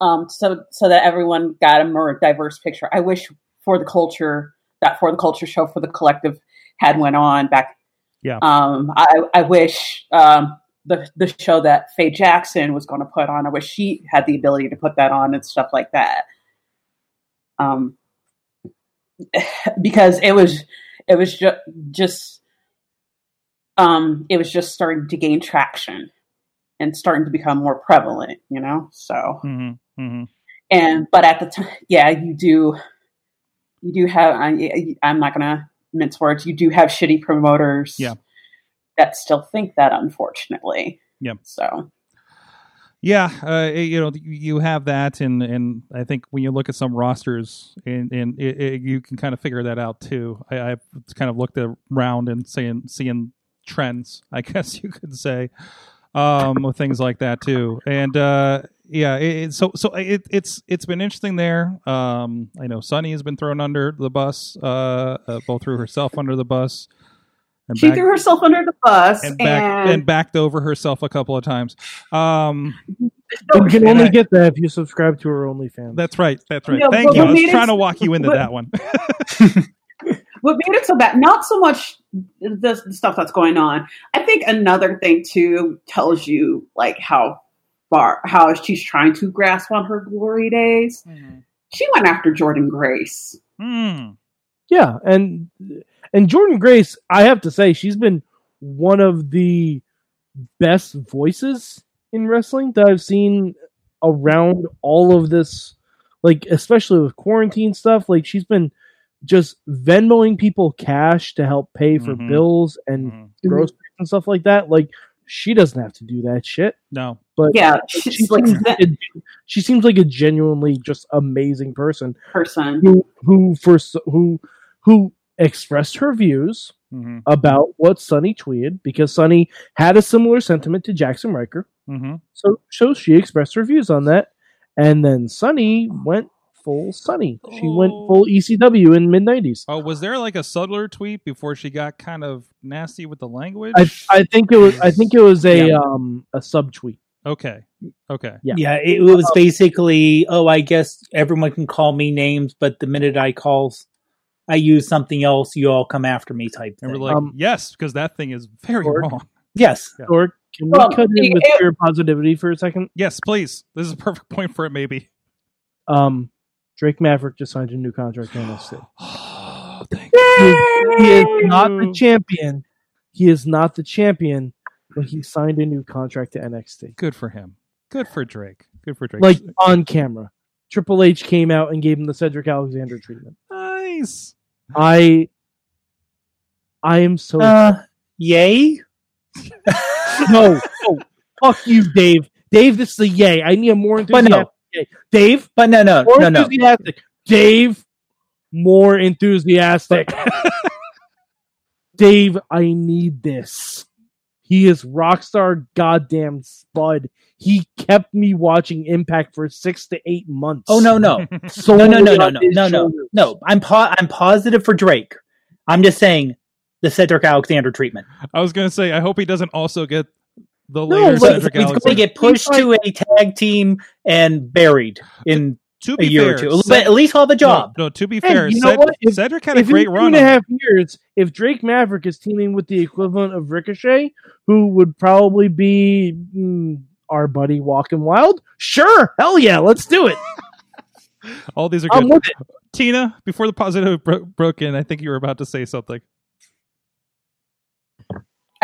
um, so so that everyone got a more diverse picture. I wish for the culture that for the culture show for the collective had went on back. Yeah. Um, I I wish um, the the show that Faye Jackson was going to put on. I wish she had the ability to put that on and stuff like that. Um, *sighs* because it was it was just just um it was just starting to gain traction and starting to become more prevalent. You know, so Mhm. Mhm. and but at the time, yeah, you do, you do have. I, I'm not gonna mince words. You do have shitty promoters, Yeah. that still think that, unfortunately. Yeah. So Yeah, uh, you know, you have that, and and I think when you look at some rosters, and and it, it, you can kind of figure that out too. I, I've kind of looked around and seeing seeing trends, I *laughs* guess you could say, um, with things like that too. And uh, yeah, it, it- so so it, it's it's been interesting there. Um, I know Sunny has been thrown under the bus, uh, uh both threw herself under the bus. And she back- threw herself under the bus, and and, back and backed over herself a couple of times. Um, You can only I- get that if you subscribe to her OnlyFans. That's right. That's right. No, Thank you. I what was trying to walk you into what- *laughs* that one. *laughs* what made it so bad not so much the, the stuff that's going on i think another thing too tells you like how far how she's trying to grasp on her glory days she went after jordan grace Hmm. Yeah, and and Jordan Grace, I have to say, she's been one of the best voices in wrestling that I've seen around all of this, like especially with quarantine stuff. Like she's been just Venmoing people cash to help pay for Mhm. bills and Mhm. groceries and stuff like that. Like she doesn't have to do that shit. No. But yeah she she's like seems, like a, she seems like a genuinely just amazing person person who who first who who expressed her views hmm about what Sunny tweeted because Sunny had a similar sentiment to Jaxson Ryker. hmm So so she expressed her views on that, and then Sunny went full Sunny. She went Oh. full ECW in mid nineties. Oh, was there like a subtler tweet before she got kind of nasty with the language? I I think it was I think it was a Yeah. um a subtweet. okay. Okay. Yeah. Yeah, it, was basically, oh, I guess everyone can call me names, but the minute I calls, I use something else, you all come after me type And thing. we're like, Um, yes, because that thing is very or- wrong. yes. Yeah. Or can we Well, cut in with it- pure positivity for a second? Yes, please. This is a perfect *laughs* point for it, maybe. Um, Drake Maverick just signed a new contract in NXT. *sighs* Oh, thank He is, he is not the champion. He is not the champion, but he signed a new contract to NXT. Good for him. Good for Drake. Good for Drake. Like on camera. Triple H came out and gave him the Cedric Alexander treatment. nice. I I am so Uh, yay. *laughs* no, no. Fuck you, Dave. Dave, this is a yay. I need a more But enthusiastic no. Dave, But no, no, more no, no. enthusiastic. Dave, more enthusiastic. *laughs* Dave, I need this. He is rockstar goddamn spud. He kept me watching Impact for six to eight months. Oh, no, no. So *laughs* No, no, no, no, no, no, no. No, I'm po- I'm positive for Drake. I'm just saying the Cedric Alexander treatment. I was going to say, I hope he doesn't also get the No, later but He's Cedric going to get pushed to a tag team and buried in to a be year fair, or two. Ced- But at least hold the job. No, no, to be Hey, fair, you know Ced- what? If- Cedric had a great run. two and a half years, if Drake Maverick is teaming with the equivalent of Ricochet, who would probably be mm, our buddy Walking Wild, sure, hell yeah, let's do it. *laughs* All these are good. Tina, before the positive bro- broke in, I think you were about to say something.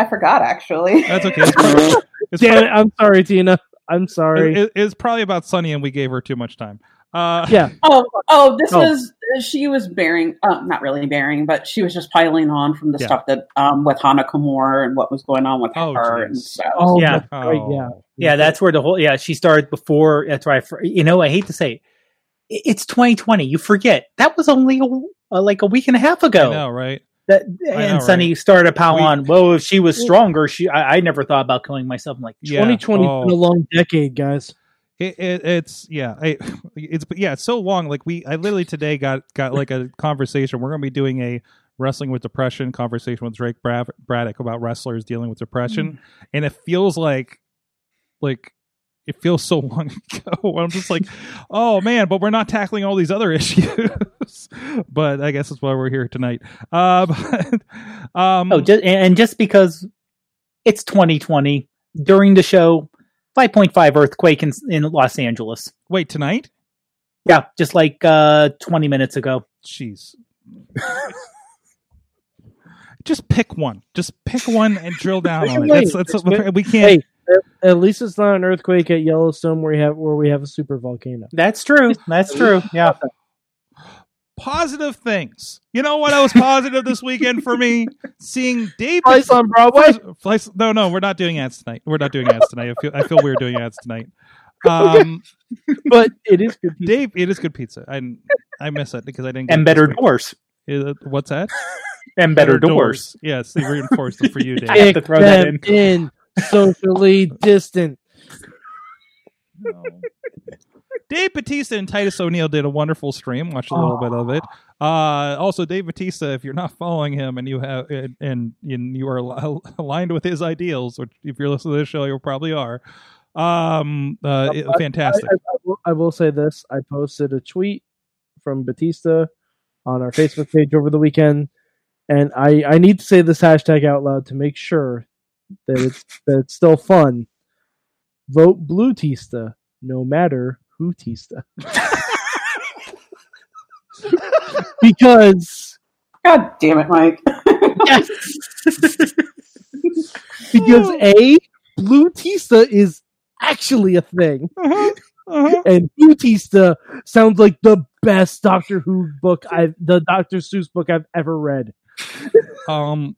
I forgot actually That's okay. It's probably, *laughs* it's Damn it, I'm sorry, Tina. I'm sorry. it- it's probably about Sunny, and we gave her too much time. Uh, yeah, *laughs* Oh, oh, this Oh. was she was bearing, uh, not really bearing, but she was just piling on from the Yeah. stuff that um, with Hana Kimura and what was going on with Oh, her jeez. and stuff. oh, Yeah. that's yeah. Oh. Yeah, that's where the whole yeah she started before. That's why I, you know I hate to say it, it's 2020. You forget that was only a, uh, like a week and a half I ago. know, right? That I and know, Sunny started to pile We- on. Well, if she was stronger, she I, I never thought about killing myself. I'm like, Yeah. 2020 Oh. been a long decade, guys. It, it, it's yeah, I, it's yeah, it's so long. Like we, I literally today got got like a conversation. We're gonna be doing a wrestling with depression conversation with Drake Bra- Braddock about wrestlers dealing with depression, mm. and it feels like like it feels so *laughs* long ago. I'm just like, oh man, but we're not tackling all these other *laughs* issues. but I guess that's why we're here tonight. Uh, *laughs* but, um, oh, just, and just because it's 2020 during the show, 5.5 earthquake in in Los Angeles. wait tonight. Yeah, just like uh 20 minutes ago. Jeez. Just pick one. Just pick one and drill down on it. That's, that's we can't. Hey, At least it's not an earthquake at Yellowstone where we have where we have a super volcano. That's true. That's true. Yeah. Positive things. You know what else positive this weekend for me? Seeing Dave. Place on Broadway. First- no, no, we're not doing ads tonight. We're not doing ads tonight. I feel, I feel weird doing ads tonight. Um, but it is good. pizza. Dave, it is good pizza. I I miss it because I didn't. Get And better week. doors. Uh, What's that? And better doors. Yes, they reinforced it for you, *laughs* Dave. I have to Kick throw that them in. Socially distant. No. Dave Batista and Titus O'Neil did a wonderful stream. Watched a little bit of it. Uh, also, Dave Batista, if you're not following him and you have and, and, and you are al- aligned with his ideals, which if you're listening to this show, you probably are. Um, uh, it- I- fantastic. I, I will, I will say this: I posted a tweet from Batista on our Facebook page over the weekend, and I I need to say this hashtag out loud to make sure that it's that it's still fun. Vote Blue Tista, no matter who Tista, *laughs* because God damn it, Mike. yes. because a Blue Tista is actually a thing. Uh-huh, uh-huh. and Bautista sounds like the best Doctor Who book I've the Doctor Seuss book I've ever read. Um,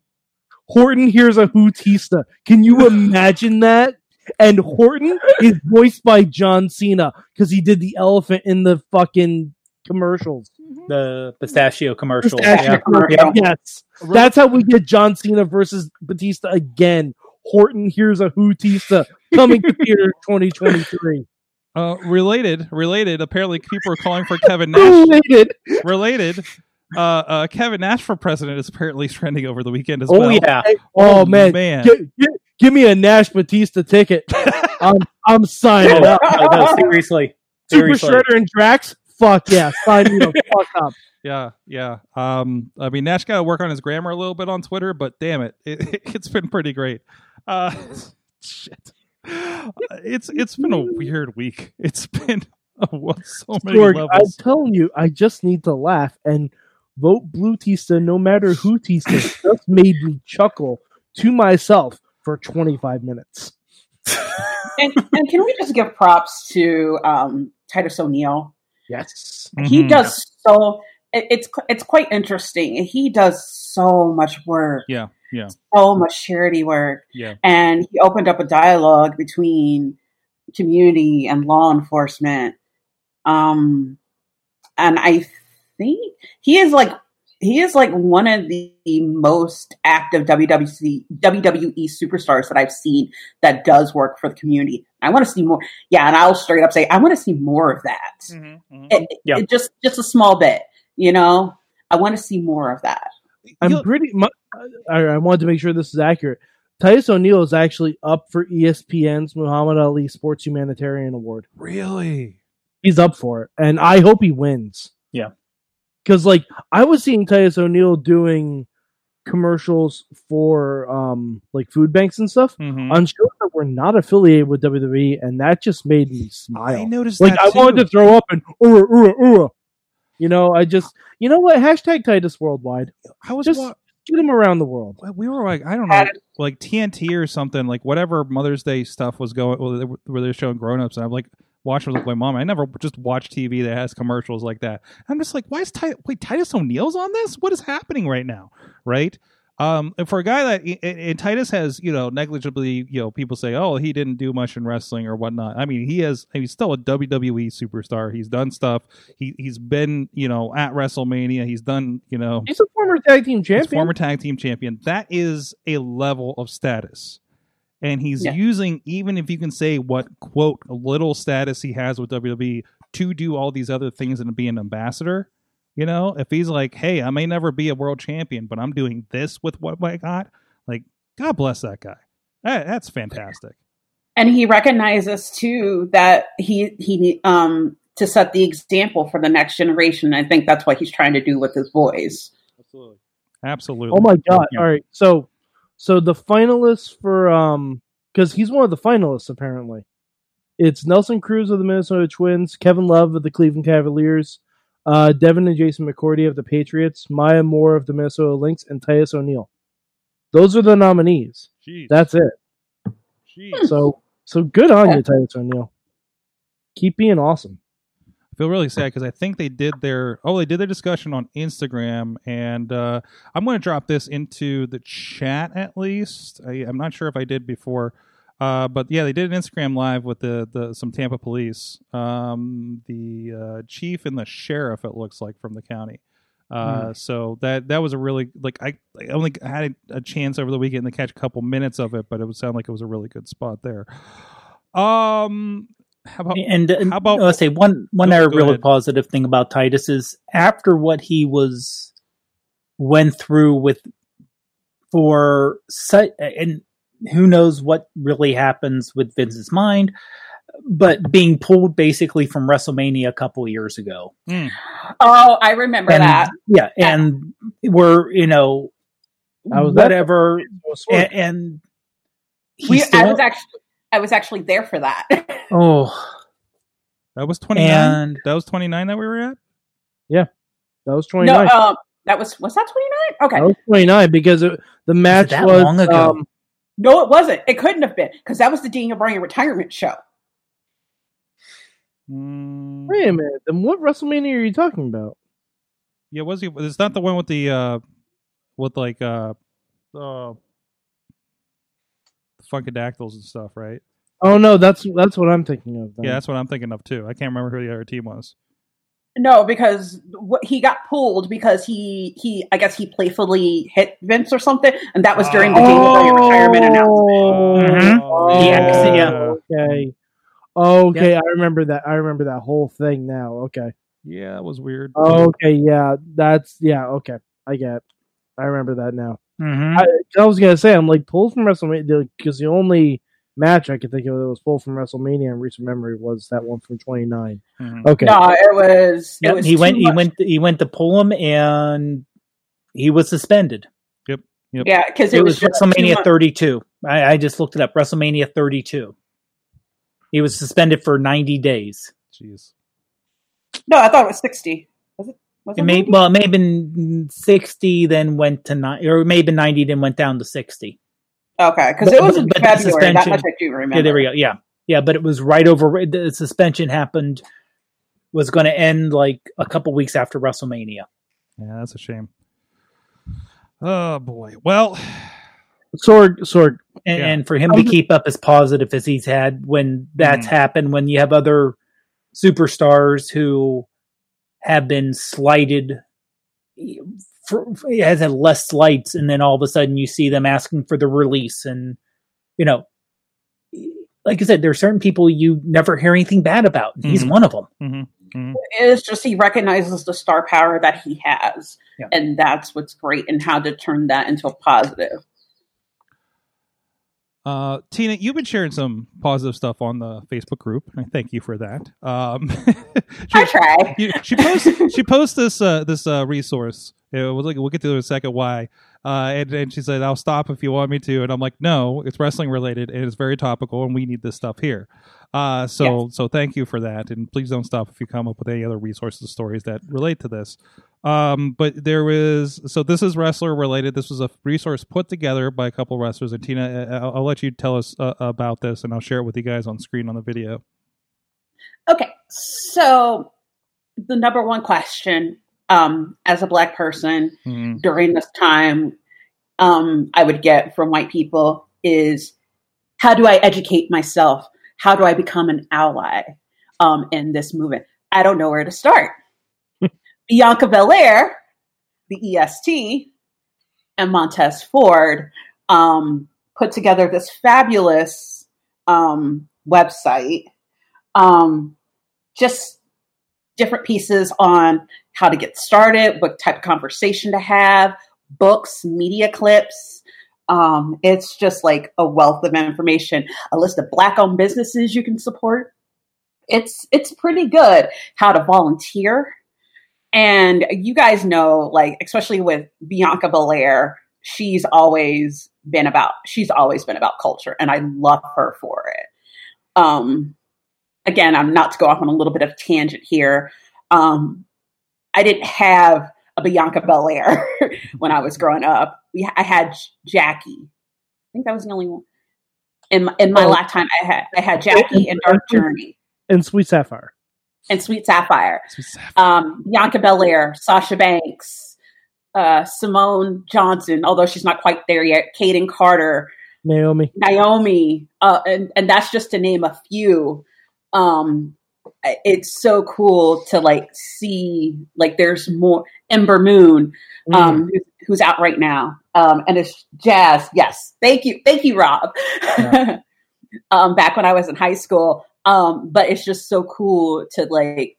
Horton hears a Hootista. Can you *laughs* imagine that? And Horton is voiced by John Cena because he did the elephant in the fucking commercials. The pistachio commercial. Pistachio Yeah. commercial. Yeah. Yes, that's how we get John Cena versus Batista again. Horton here's a Hootista coming to *laughs* theater 2023. uh, related, related. Apparently, people are calling for Kevin Nash. Related. related. Uh, uh, Kevin Nash for president is apparently *laughs* trending over the weekend as well. Oh well. yeah. Oh, man, man. Gi- gi- give me a Nash Batista ticket. *laughs* I'm I'm signing Oh, up. no, no, seriously. Super Seriously. Shredder and Drax. Fuck yeah, sign me the *laughs* fuck up. Yeah, yeah. Um, I mean, Nash got to work on his grammar a little bit on Twitter, but damn it, it it's been pretty great. Uh, shit, it's it's been a weird week. It's been uh, so many George, I'm telling you, I just need to laugh and vote Blue Tista, no matter who Tista, just made me chuckle to myself for 25 minutes. and, and can we just give props to um, Titus O'Neil? Yes. He Mhm. does so. It, it's it's quite interesting. He does so much work, Yeah, yeah, so much charity work, yeah. and he opened up a dialogue between community and law enforcement. Um, and I think he is like he is like one of the most active WWC WWE superstars that I've seen that does work for the community. I want to see more. Yeah, and I'll straight up say I want to see more of that. Mm-hmm. It, Yeah. it just just a small bit, you know. I want to see more of that. I'm You'll- pretty much. I, I wanted to make sure this is accurate. Titus O'Neil is actually up for ESPN's Muhammad Ali Sports Humanitarian Award. really. He's up for it, and I hope he wins. Yeah. Because like I was seeing Titus O'Neil doing commercials for um like food banks and stuff Mhm. on shows that were not affiliated with WWE, and that just made me smile. I noticed like that I wanted to throw up and ura ura ura. You know, I just you know what hashtag Titus worldwide. I was Just wa- get him around the world. we were like I don't know, like TNT or something, like whatever Mother's Day stuff was going where they were- where they're showing grown ups, and I'm like watching with my mom. I never just watch TV that has commercials like that. I'm just like, why is Ti- wait Titus O'Neil's on this? What is happening right now? Right? Um, and for a guy that and- Titus has, you know, negligibly, you know, people say, oh, he didn't do much in wrestling or whatnot. I mean, he has, he's still a WWE superstar. He's done stuff. He he's been, you know, at WrestleMania. He's done, you know, He's a former tag team champion. former tag team champion. That is a level of status. And he's Yeah. using, even if you can say what, quote, little status he has with WWE to do all these other things and be an ambassador. You know, if he's like, hey, I may never be a world champion, but I'm doing this with what I got, like, God bless that guy. That, that's fantastic. and he recognizes too that he he um to set the example for the next generation. I think that's what he's trying to do with his voice. Absolutely. Absolutely. Oh my god! Yeah. All right, so so the finalists for um because he's one of the finalists apparently. It's Nelson Cruz of the Minnesota Twins, Kevin Love of the Cleveland Cavaliers, uh, Devin and Jason McCourty of the Patriots, Maya Moore of the Minnesota Lynx, and Titus O'Neil. Those are the nominees. Jeez. That's it. Jeez. So so good on you, Titus O'Neil. Keep being awesome. I feel really sad because I think they did their oh they did their discussion on Instagram and uh, I'm going to drop this into the chat at least. I, I'm not sure if I did before, uh, but yeah, they did an Instagram live with the, the some Tampa police, um, the uh, chief and the sheriff. It looks like from the county. Uh, So that that was a really like I, I only had a chance over the weekend to catch a couple minutes of it, but it would sound like it was a really good spot there. Um, how about And, and How about- let's say one one oh, other really ahead. positive thing about Titus is after what he was went through with for such and who knows what really happens with Vince's mind, but being pulled basically from WrestleMania a couple years ago. Hmm. Oh, I remember And, that. Yeah, and we're you know I was there. whatever, and, and he We, still, I was actually, I was actually there for that. *laughs* oh that was 29 and that was 29 that we were at Yeah, That was no, 29. um, that was was that twenty nine? Okay, That was 29 because it, the match that was long ago? um, no, it wasn't. It couldn't have been because that was the Daniel Bryan retirement show. Mm, Wait a minute. Then what WrestleMania are you talking about? yeah was he it's not the one with the uh with like uh uh the funkadactyls and stuff right Oh no, that's that's what I'm thinking of. Then. yeah that's what i'm thinking of too i can't remember who the other team was No, because what, he got pulled because he he I guess he playfully hit Vince or something, and that was during the Daniel Bryan retirement announcement. Mhm. Oh, Yeah, yeah. Okay. Okay, I remember that. I remember that whole thing now. Okay. yeah it was weird Okay, yeah, that's yeah. Okay, I get. It. I remember that now. Mhm. I, I was gonna say I'm like pulled from WrestleMania because the only match I could think of that was pulled from WrestleMania in recent memory was that one from 29. Mhm. Okay, No, it was. Yep, it was he too went. He went. He went to pull him, and he was suspended. Yep. yep. Yeah, because It, it, was, just too WrestleMania 32. I, I just looked it up. WrestleMania 32. He was suspended for 90 days. jeez No, I thought it was sixty. Was it? It may, well, it may have been 60, then went to nine, or it may have been 90, then went down to 60. Okay, because it was but- in but February. That suspension- much I do remember. Yeah, there we go. Yeah, yeah, but it was right over. The suspension happened. Was going to end like a couple weeks after WrestleMania. yeah that's a shame oh boy well Sorg, Sorg. and, Yeah. and for him to keep up as positive as he's had when that's Mhm. happened when you have other superstars who have been slighted for, for has had less slights and then all of a sudden you see them asking for the release and you know like i said there are certain people you never hear anything bad about and he's Mhm. one of them mhm, mhm. It's just he recognizes the star power that he has, Yeah. and that's what's great, and how to turn that into a positive. Uh, Tina, you've been sharing some positive stuff on the Facebook group, and I thank you for that. Um, *laughs* I try. you- she posts she posts this uh, this uh, resource. It was like we'll get to it in a second why. Uh, and, and she said, "I'll stop if you want me to," and I'm like, "No, it's wrestling related and it's very topical, and we need this stuff here." Uh, so so thank you for that, and please don't stop if you come up with any other resources stories that relate to this. Um, but there was so this is wrestler related. This was a resource put together by a couple wrestlers, and Tina, I'll, I'll let you tell us uh, about this, and I'll share it with you guys on screen on the video. Okay, so the number one question, um, as a black person Mhm. during this time, um, I would get from white people is, how do I educate myself? How do I become an ally um, in this movement? I don't know where to start. Bianca Belair, the EST, and Montez Ford um, put together this fabulous um, website um, just different pieces on how to get started, what type of conversation to have, books, media clips. Um, it's just like a wealth of information, a list of black-owned businesses you can support. It's it's pretty good. How to volunteer, and you guys know, like especially with Bianca Belair, she's always been about she's always been about culture, and I love her for it. Um, again, I'm not to go off on a little bit of tangent here. Um, I didn't have a Bianca Belair *laughs* when I was growing up. We, I had Jackie. I think that was the only one. in my, in my Oh. lifetime, I had I had Jackie and Dark Journey And Sweet Sapphire. And Sweet Sapphire. Sweet Sapphire. um, Bianca Belair, Sasha Banks, uh, Simone Johnson, although she's not quite there yet, Kayden Carter, Naomi. Naomi, uh, and, and that's just to name a few. Um, it's so cool to like see like there's more Ember Moon, Mm. um, who's, who's out right now, um, and it's jazz. Yes, thank you, thank you, Rob. *laughs* um, back when I was in high school, um, but it's just so cool to like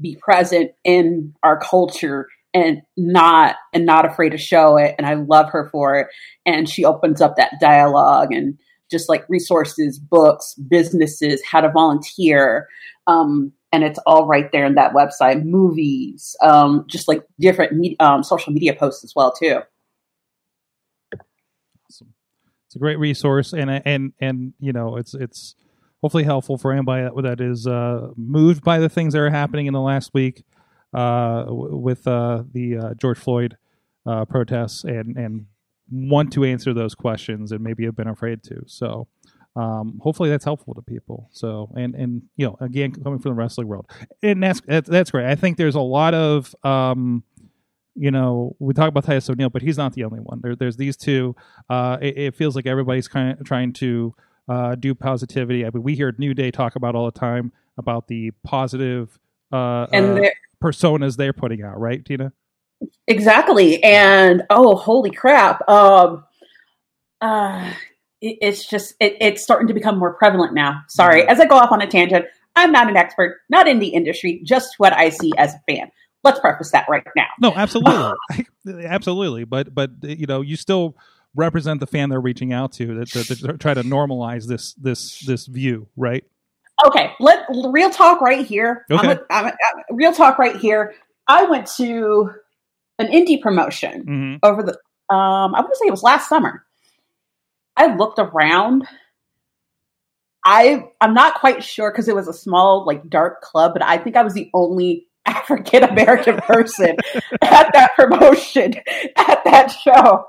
be present in our culture and not and not afraid to show it. And I love her for it. And she opens up that dialogue and just like resources, books, businesses, how to volunteer. Um, and it's all right there in that website. Movies, um, just like different me- um, social media posts as well too. Awesome. It's a great resource, and and and you know, it's it's hopefully helpful for anybody that, that is uh, moved by the things that are happening in the last week uh, with uh, the uh, George Floyd uh, protests, and and want to answer those questions, and maybe have been afraid to. So. Um, hopefully that's helpful to people. So, and and you know, again, coming from the wrestling world, and that's that's, great. I think there's a lot of um, you know, we talk about Titus O'Neil, but he's not the only one. There, there's these two. Uh, it, it feels like everybody's kind of trying to uh, do positivity. I mean, we hear New Day talk about all the time about the positive uh, And uh, personas they're putting out, right, Tina? Exactly. And oh, holy crap. Um, uh, it, it's just, it, it's starting to become more prevalent now. Sorry. As I go off on a tangent, I'm not an expert, not in the industry, just what I see as a fan. Let's preface that right now. No, absolutely, *laughs* absolutely. But but you know, you still represent the fan they're reaching out to that, that, that try to normalize this this this view, right? Okay, let real talk right here. I'm Okay. a- I'm a- I'm- real talk right here. I went to an indie promotion Mm-hmm. over the um I want to say it was last summer. I looked around. I I'm not quite sure because it was a small like dark club, but I think I was the only *laughs* African American person *laughs* at that promotion at that show.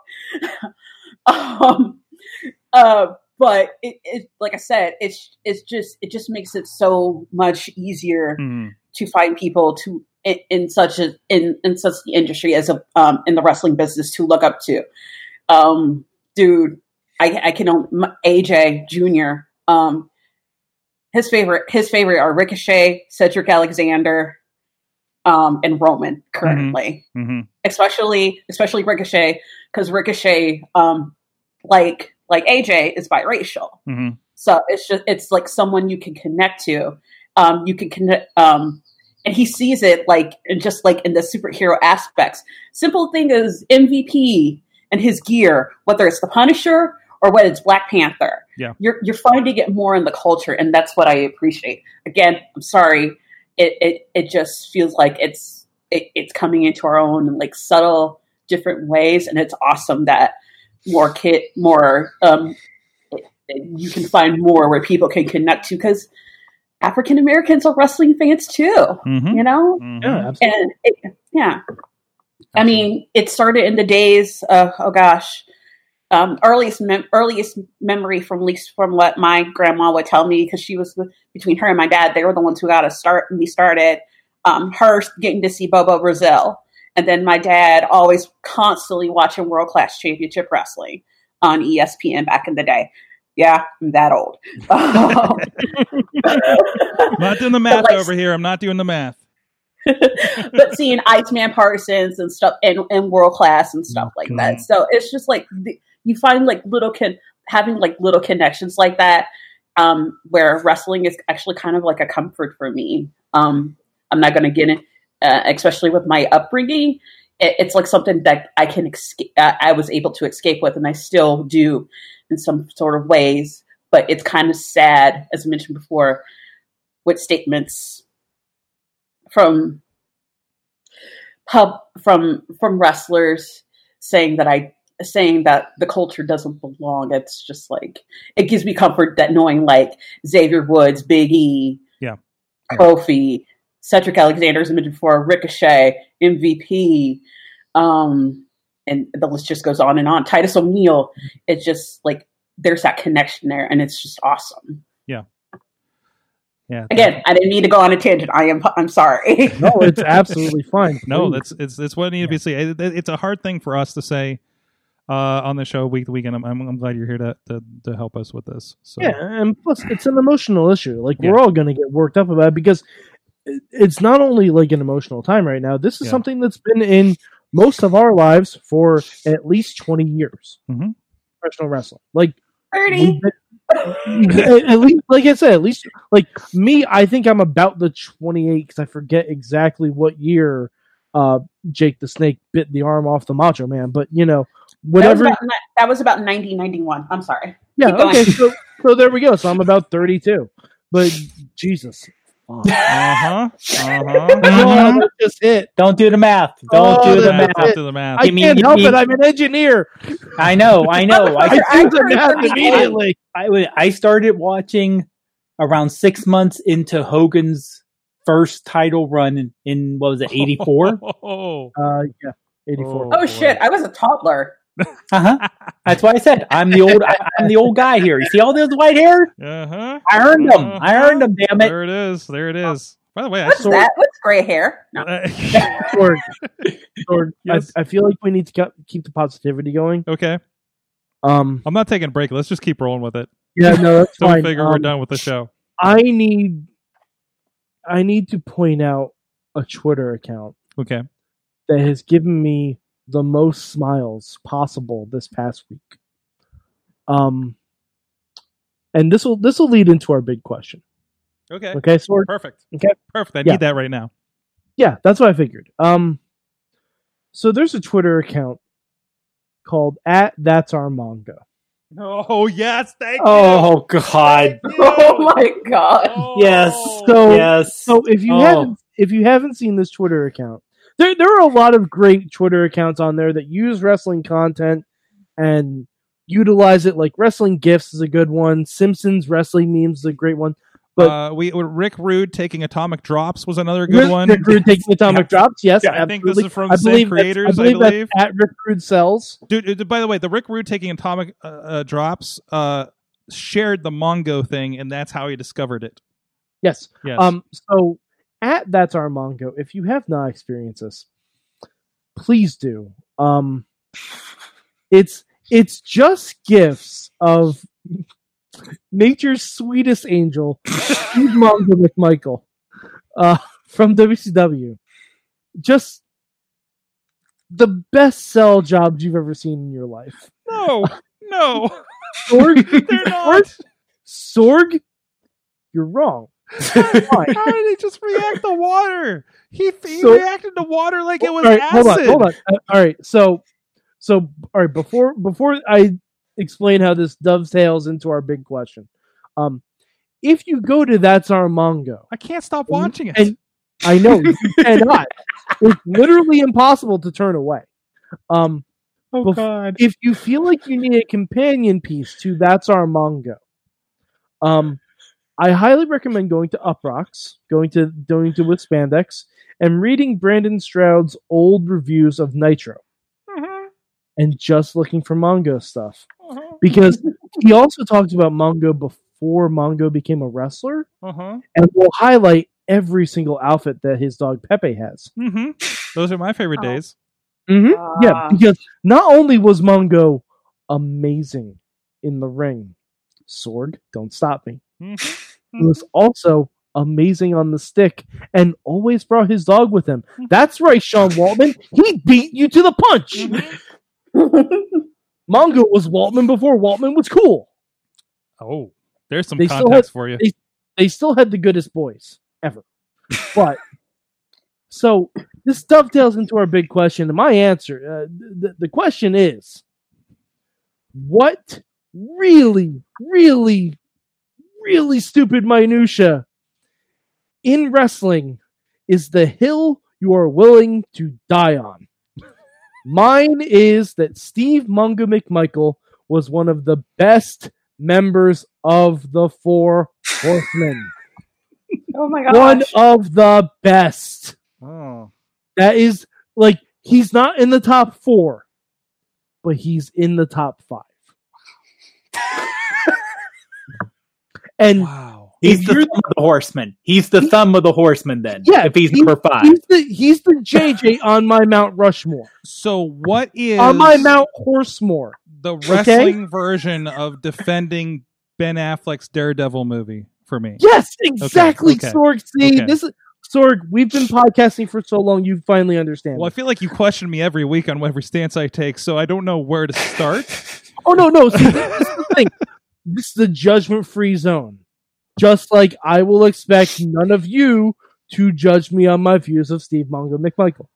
*laughs* um, uh, but it, it like I said, it's it's just it just makes it so much easier Mm-hmm. to find people to in, in such a in in such the industry as a um in the wrestling business to look up to. Um, dude, I I can AJ Junior. Um, his favorite his favorite are Ricochet, Cedric Alexander, um, and Roman currently Mm-hmm. especially especially Ricochet because Ricochet, um, like like AJ, is biracial. Mm-hmm. So it's just it's like someone you can connect to. Um, you can connect, um, and he sees it like in just like in the superhero aspects. Simple thing is MVP and his gear, whether it's the Punisher or whether it's Black Panther. Yeah. you're you're finding it more in the culture, and that's what I appreciate. Again, I'm sorry, it it it just feels like it's it, it's coming into our own in like subtle different ways, and it's awesome that more kid more um you can find more where people can connect to because African Americans are wrestling fans too, Mm-hmm. you know? Yeah, absolutely. And it, yeah, I mean, it started in the days of, oh gosh, um, earliest mem- earliest memory from at least from what my grandma would tell me because she was between her and my dad, they were the ones who got us start me started. Um, her getting to see Bobo Brazil, and then my dad always constantly watching World Class Championship Wrestling on ESPN back in the day. Yeah, I'm that old. *laughs* Not doing the math like- over here. I'm not doing the math. *laughs* but seeing Iceman Parsons and stuff and, and world class and stuff like that. So it's just like the, you find like little con having like little connections like that, um, where wrestling is actually kind of like a comfort for me. Um, I'm not going to get it, uh, especially with my upbringing. It, it's like something that I can escape, uh, I was able to escape with, and I still do in some sort of ways. But it's kind of sad, as I mentioned before, with statements from pub from from wrestlers saying that I saying that the culture doesn't belong. It's just like it gives me comfort that knowing like Xavier Woods, Big E, Yeah. Kofi, Cedric Alexander, as I mentioned before, Ricochet, MVP, um, and the list just goes on and on. Titus O'Neil. It's just like there's that connection there, and it's just awesome. Yeah. Yeah. Again, I didn't need to go on a tangent. I am. I'm sorry. No, it's absolutely *laughs* fine. No, Please. that's it's it's what needs to be said. It- it- It's a hard thing for us to say uh, on the show week to week, and I'm, I'm I'm glad you're here to, to to help us with this. So Yeah, and plus it's an emotional issue. Like Yeah. we're all going to get worked up about it because it's not only like an emotional time right now. This is Yeah. something that's been in most of our lives for at least twenty years. Mhm. Professional wrestling, like Thirty. *laughs* at at least, like I said, at least like me, I think I'm about the twenty eight because I forget exactly what year uh Jake the Snake bit the arm off the Macho Man. But you know, whatever. That was about, ni- that was about 1991. I'm sorry. Yeah, Keep okay. So, so there we go. So I'm about 32. But Jesus. uh huh, uh huh. That just hit. Don't do the math. Don't Oh, do the that- math. that's- Do the math. I Give me- can't give help me- it. I'm an engineer. I know. I *laughs* know. I, I I do the math immediately. I I started watching around six months into Hogan's first title run in, in what was it, eighty four? Oh, *laughs* Uh, yeah, 84. Oh. Oh shit! I was a toddler. Uh huh. That's why I said I'm the old. I, I'm the old guy here. You see all those white hairs? uh huh. I earned them. I earned them. Damn it. There it is. There it is. By the way, I What's that? What's gray hair? No. *laughs* *laughs* Sorg, Sorg, Yes. I, I feel like we need to keep the positivity going. okay, Um, I'm not taking a break. Let's just keep rolling with it. yeah, no, that's *laughs* So we fine. figure we're Um, done with the show. I need, I need to point out a Twitter account Okay. that has given me the most smiles possible this past week. Um, and this will this will lead into our big question. Okay. Okay, Sorg. Perfect. Okay. Perfect. I Yeah. need that right now. Yeah, that's what I figured. Um, so there's a Twitter account called at That's Our Manga. Oh yes, thank you. Oh God. Oh my god! Oh. Yes. So- yes. So if you Oh. haven't if you haven't seen this Twitter account, there there are a lot of great Twitter accounts on there that use wrestling content and utilize it. Like Wrestling Gifts is a good one. Simpsons Wrestling Memes is a great one. But uh, we Rick Rude taking atomic drops was another good Rick, one. Rick Rude taking atomic *laughs* drops. Yes, I think this is from I the same believe that's- creators, I I believe, that's believe. at Rick Rude sells. Dude, uh, by the way, the Rick Rude taking atomic uh, uh, drops uh, shared the Mongo thing, and that's how he discovered it. Yes. Yes. Um. So at that's our Mongo. If you have not experienced this, please do. Um. It's it's just gifts of nature's sweetest angel, Steve Mongo McMichael, uh, from WCW. Just the best sell jobs you've ever seen in your life. no, no, Sorg, *laughs* they're not. Sorg, you're wrong. How did he just react to water? He, he So- reacted to water like it was all right, acid. hold on, hold on. Uh, all right, so, so, all right. Before before I explain how this dovetails into our big question, um, if you go to that's our Mongo, I can't stop watching it. and I know you cannot. It's literally impossible to turn away. Um, oh bef- God. if you feel like you need a companion piece to That's Our Mongo, um, I highly recommend going to Uproxx, going to going to with Spandex, and reading Brandon Stroud's old reviews of Nitro, Mhm, and just looking for Mongo stuff mhm, because he also talked about Mongo before Mongo became a wrestler, uh-huh, and will highlight every single outfit that his dog Pepe has. mhm. Those are my favorite Oh. days. Mm-hmm. yeah, Ah. because not only was Mongo amazing in the ring, Sorg, don't stop me. Mhm. He was also amazing on the stick and always brought his dog with him. That's right, Sean Waltman. He beat you to the punch. *laughs* Mongo was Waltman before Waltman was cool. Oh, there's some They context have- for you. they- They still had the goodest boys ever. But *laughs* so this dovetails into our big question. And my answer, uh, the, the question is, what really, really, really stupid minutia in wrestling is the hill you are willing to die on? Mine is that Steve Mongo McMichael was one of the best members of the Four Horsemen. *laughs* oh my god! one of the best. Oh, That is like he's not in the top four, but he's in the top five. And Wow. He's the thumb of the horseman. He's the thumb of the horseman. Then, Yeah, if he's he- number five, he's the he's the JJ on my Mount Rushmore. So what is On my Mount Horsemore. the wrestling version of defending Ben Affleck's Daredevil movie for me? Yes, exactly, okay, Sorg. See, okay. this is Sorg. We've been podcasting for so long, you finally understand. Well, I feel like you question me every week on every stance I take, so I don't know where to start. *laughs* oh no, no. See, this is the thing. This is the judgment-free zone. Just like I will expect none of you to judge me on my views of Steve Mongo McMichael.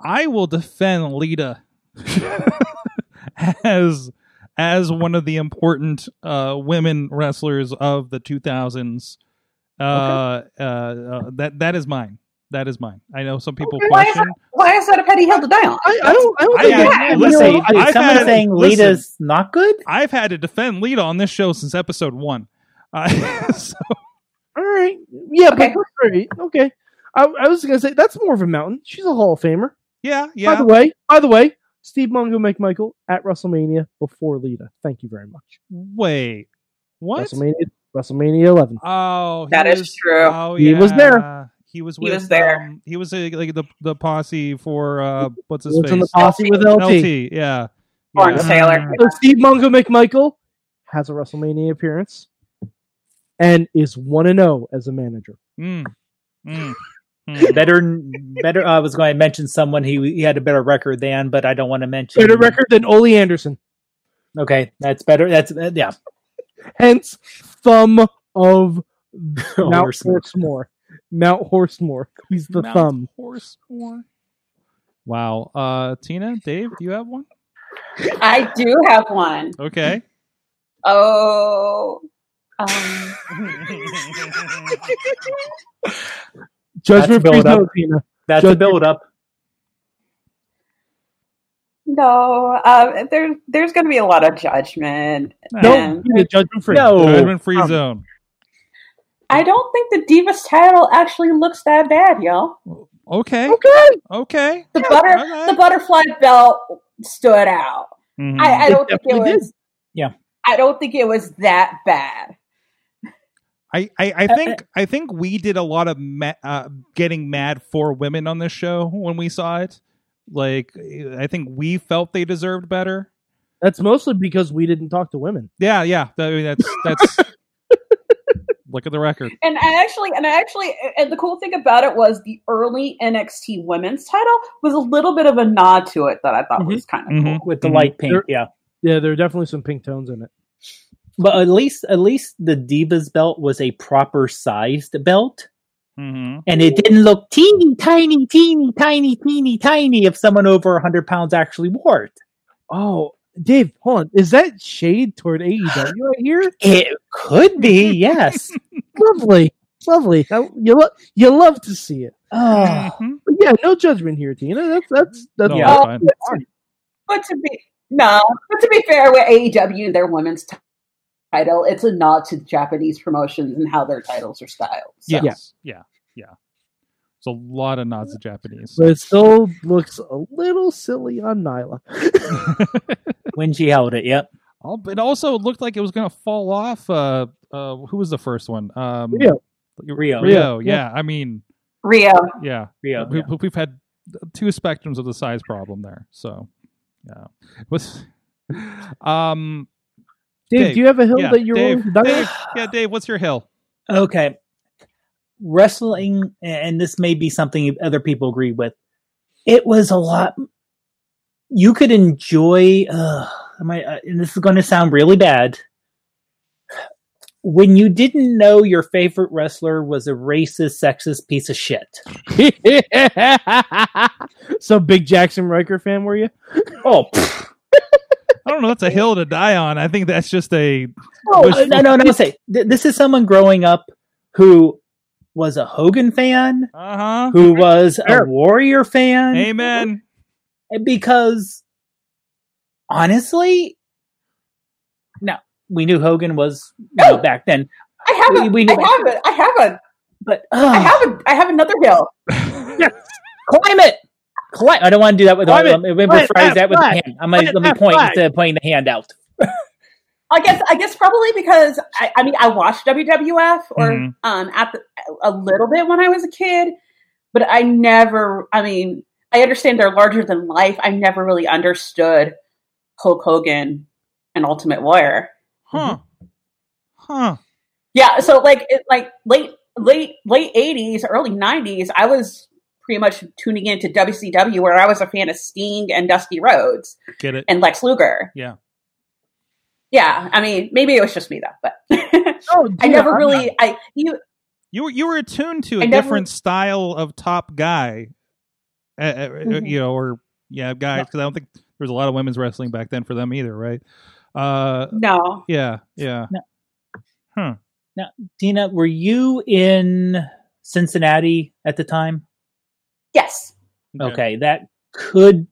I will defend Lita *laughs* as as one of the important uh, women wrestlers of the 2000s. Uh, uh, uh, that that is mine. That is mine. I know some people Okay, why is question. Why is that a petty hill to die on? I, I don't. I don't I- think I- I, listen, listen, you know, I've someone had- saying listen. Lita's not good. I've had to defend Lita on this show since episode one. Uh, *laughs* so, all right. Yeah, Okay. but all right, okay. I, I was gonna say that's more of a mountain. She's a Hall of Famer. yeah, Yeah. By the way, by the way, Steve Mongo McMichael at WrestleMania before Lita. Thank you very much. Wait, what? WrestleMania, WrestleMania 11. Oh, he That is was- true. Oh, He was there. He was. He was there. Um, he was uh, like the the posse for uh, what's his What's in the face? posse with LT. LT. Yeah. Lawrence yeah. Taylor. So Steve Mongo McMichael has a WrestleMania appearance and is one and zero as a manager. Mm. Mm. Mm. *laughs* Better, better. I was going to mention someone he he had a better record than, but I don't want to mention. Better record than Ole Anderson. Okay, that's better. That's uh, yeah. Hence, thumb of *laughs* Mount Horseman. Horsemore. Mount Horsemore. He's the Mount thumb. Horsemore. Wow. Uh, Tina, Dave, do you have one? I do have one. Okay. Oh. Um, *laughs* Judgment free build up. zone, Tina. That's Judge- a build up. no, uh, there's there's going to be a lot of judgment. No, and judgment free. No. Judgment free Um, zone. I don't think the Divas title actually looks that bad, y'all. Okay. Okay. Okay. The butter, okay. the butterfly belt stood out. Mhm. I, I don't think it was. did. Yeah. I don't think it was that bad. I, I, I think I think we did a lot of ma- uh, getting mad for women on this show when we saw it. Like I think we felt they deserved better. That's mostly because we didn't talk to women. Yeah, yeah. I mean, that's that's. *laughs* look at the record. And I actually, and I actually, and the cool thing about it was the early NXT Women's title was a little bit of a nod to it that I thought was kind of Mhm. cool. with the Mhm. light pink. There- Yeah, Yeah, there are definitely some pink tones in it. but at least at least the Divas belt was a proper sized belt, Mm-hmm. and it didn't look teeny tiny, teeny tiny, teeny tiny if someone over hundred pounds actually wore it. Oh, Dave, hold on. Is that shade toward AEW right here? It could be, yes. *laughs* Lovely, lovely. I- You lo- you love to see it. oh, But yeah, no judgment here, Tina. That's that's that's No, Yeah. that's fine. But to be no, but to be fair, with AEW, their women's t- title, it's a nod to Japanese promotions and how their titles are styled. So. Yes. Yeah. Yeah. It's a lot of nods to Japanese. But it still looks a little silly on Nyla. *laughs* when she held it, yep. Oh, It also looked like it was going to fall off. Uh, uh, who was the first one? Um, Rio. Rio. Rio. Yeah. Yeah. I mean, Rio, yeah. Rio. we, yeah. We've had two spectrums of the size problem there. So, yeah. Was *laughs* um Dave, Dave, do you have a hill yeah, that you're Dave, willing to die on? Dave, yeah, Dave, what's your hill? Okay. Wrestling, and this may be something other people agree with. It was a lot. You could enjoy. Uh, am I, uh, and this is going to sound really bad. When you didn't know your favorite wrestler was a racist, sexist piece of shit. *laughs* so big Jaxson Ryker fan were you? *laughs* Oh. I don't know. That's a hill to die on. I think that's just a. Oh, Wish- no, no, no. Say th- this is someone growing up who was a Hogan fan, Uh huh. who was a Warrior fan. Amen. because honestly, no, we knew Hogan was you know, Oh. back then, I have a, We- we- I have a, I have a, but I uh, have a, I have another hill. climb it. Climb. I don't want to do that with. Climb it. Let me Climb it. rephrase that with the hand. I'm gonna let me point Flat. instead of pointing the hand out. I guess I guess probably because I, I mean I watched WWF or Mhm. um at the, a little bit when I was a kid, but I never. I mean, I understand they're larger than life. I never really understood Hulk Hogan and Ultimate Warrior. Huh. Huh. Yeah, so like it, like late late late eighties, early nineties, I was pretty much tuning into WCW where I was a fan of Sting and Dusty Rhodes Get it? and Lex Luger. Yeah. Yeah, I mean, maybe it was just me though, but *laughs* Oh, I never I'm really I you You were you were attuned to a I never- different style of top guy, uh, uh, Mhm. you know, or yeah, guys. Because I don't think there was a lot of women's wrestling back then for them either, right? Uh, no. yeah, yeah. No. Huh. Tina, were you in Cincinnati at the time? Yes. Okay, that could.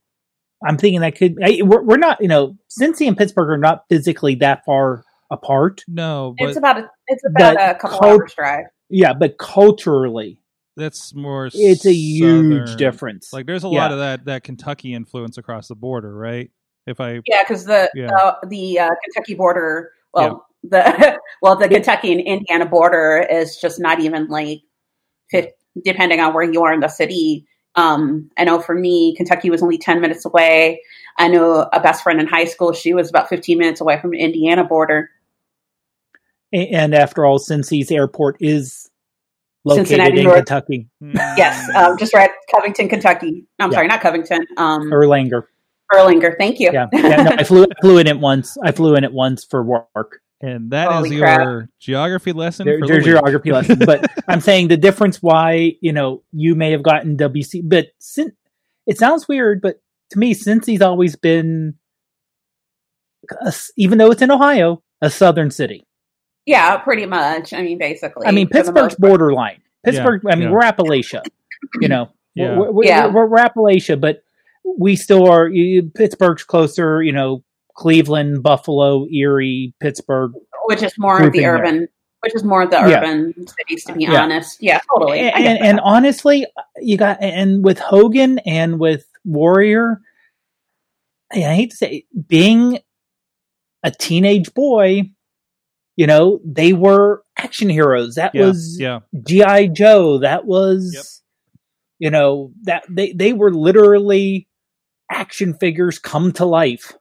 I'm thinking that could. I, we're, we're not, you know, Cincy and Pittsburgh are not physically that far apart. No, but it's about a it's about a couple cult- hours drive. Yeah, but culturally, that's more. it's a huge southern. difference. Like, there's a Yeah. lot of that that Kentucky influence across the border, right? If I Yeah, because the Yeah. uh, the uh, Kentucky border, well, the *laughs* well, the Kentucky and Indiana border is just not even like, fif- depending on where you are in the city. Um, I know for me, Kentucky was only ten minutes away. I know a best friend in high school; she was about fifteen minutes away from the Indiana border. And after all, Cincy's airport is located Cincinnati in North. Kentucky, Yes, Mm. um, just right, Covington, Kentucky. I'm Yeah. sorry, not Covington. Um, Erlanger. Erlanger. Thank you. Yeah, yeah no, I flew I flew in it once. I flew in it once for work. And that is Holy your crap. geography lesson There, for there's the your geography lesson. But *laughs* I'm saying the difference why, you know, you may have gotten WC, but Cin- it sounds weird, but to me, Cincy's always been, a s- even though it's in Ohio, a southern city. Yeah, pretty much. I mean, basically. I mean, Pittsburgh's most borderline. Pittsburgh, I mean, yeah. we're Appalachia, you know, *laughs* Yeah. we're, we're, Yeah. we're, we're Appalachia, but we still are, you, Pittsburgh's closer, you know, Cleveland, Buffalo, Erie, Pittsburgh. which is more of grouping the there. urban, which is more of the Yeah. urban cities, to be Yeah. honest. Yeah, totally. And, and, and honestly, you got and with Hogan and with Warrior, I hate to say, it, being a teenage boy, you know, they were action heroes. That Yeah, was yeah. GI Joe. That was, Yep. you know, that they they were literally action figures come to life.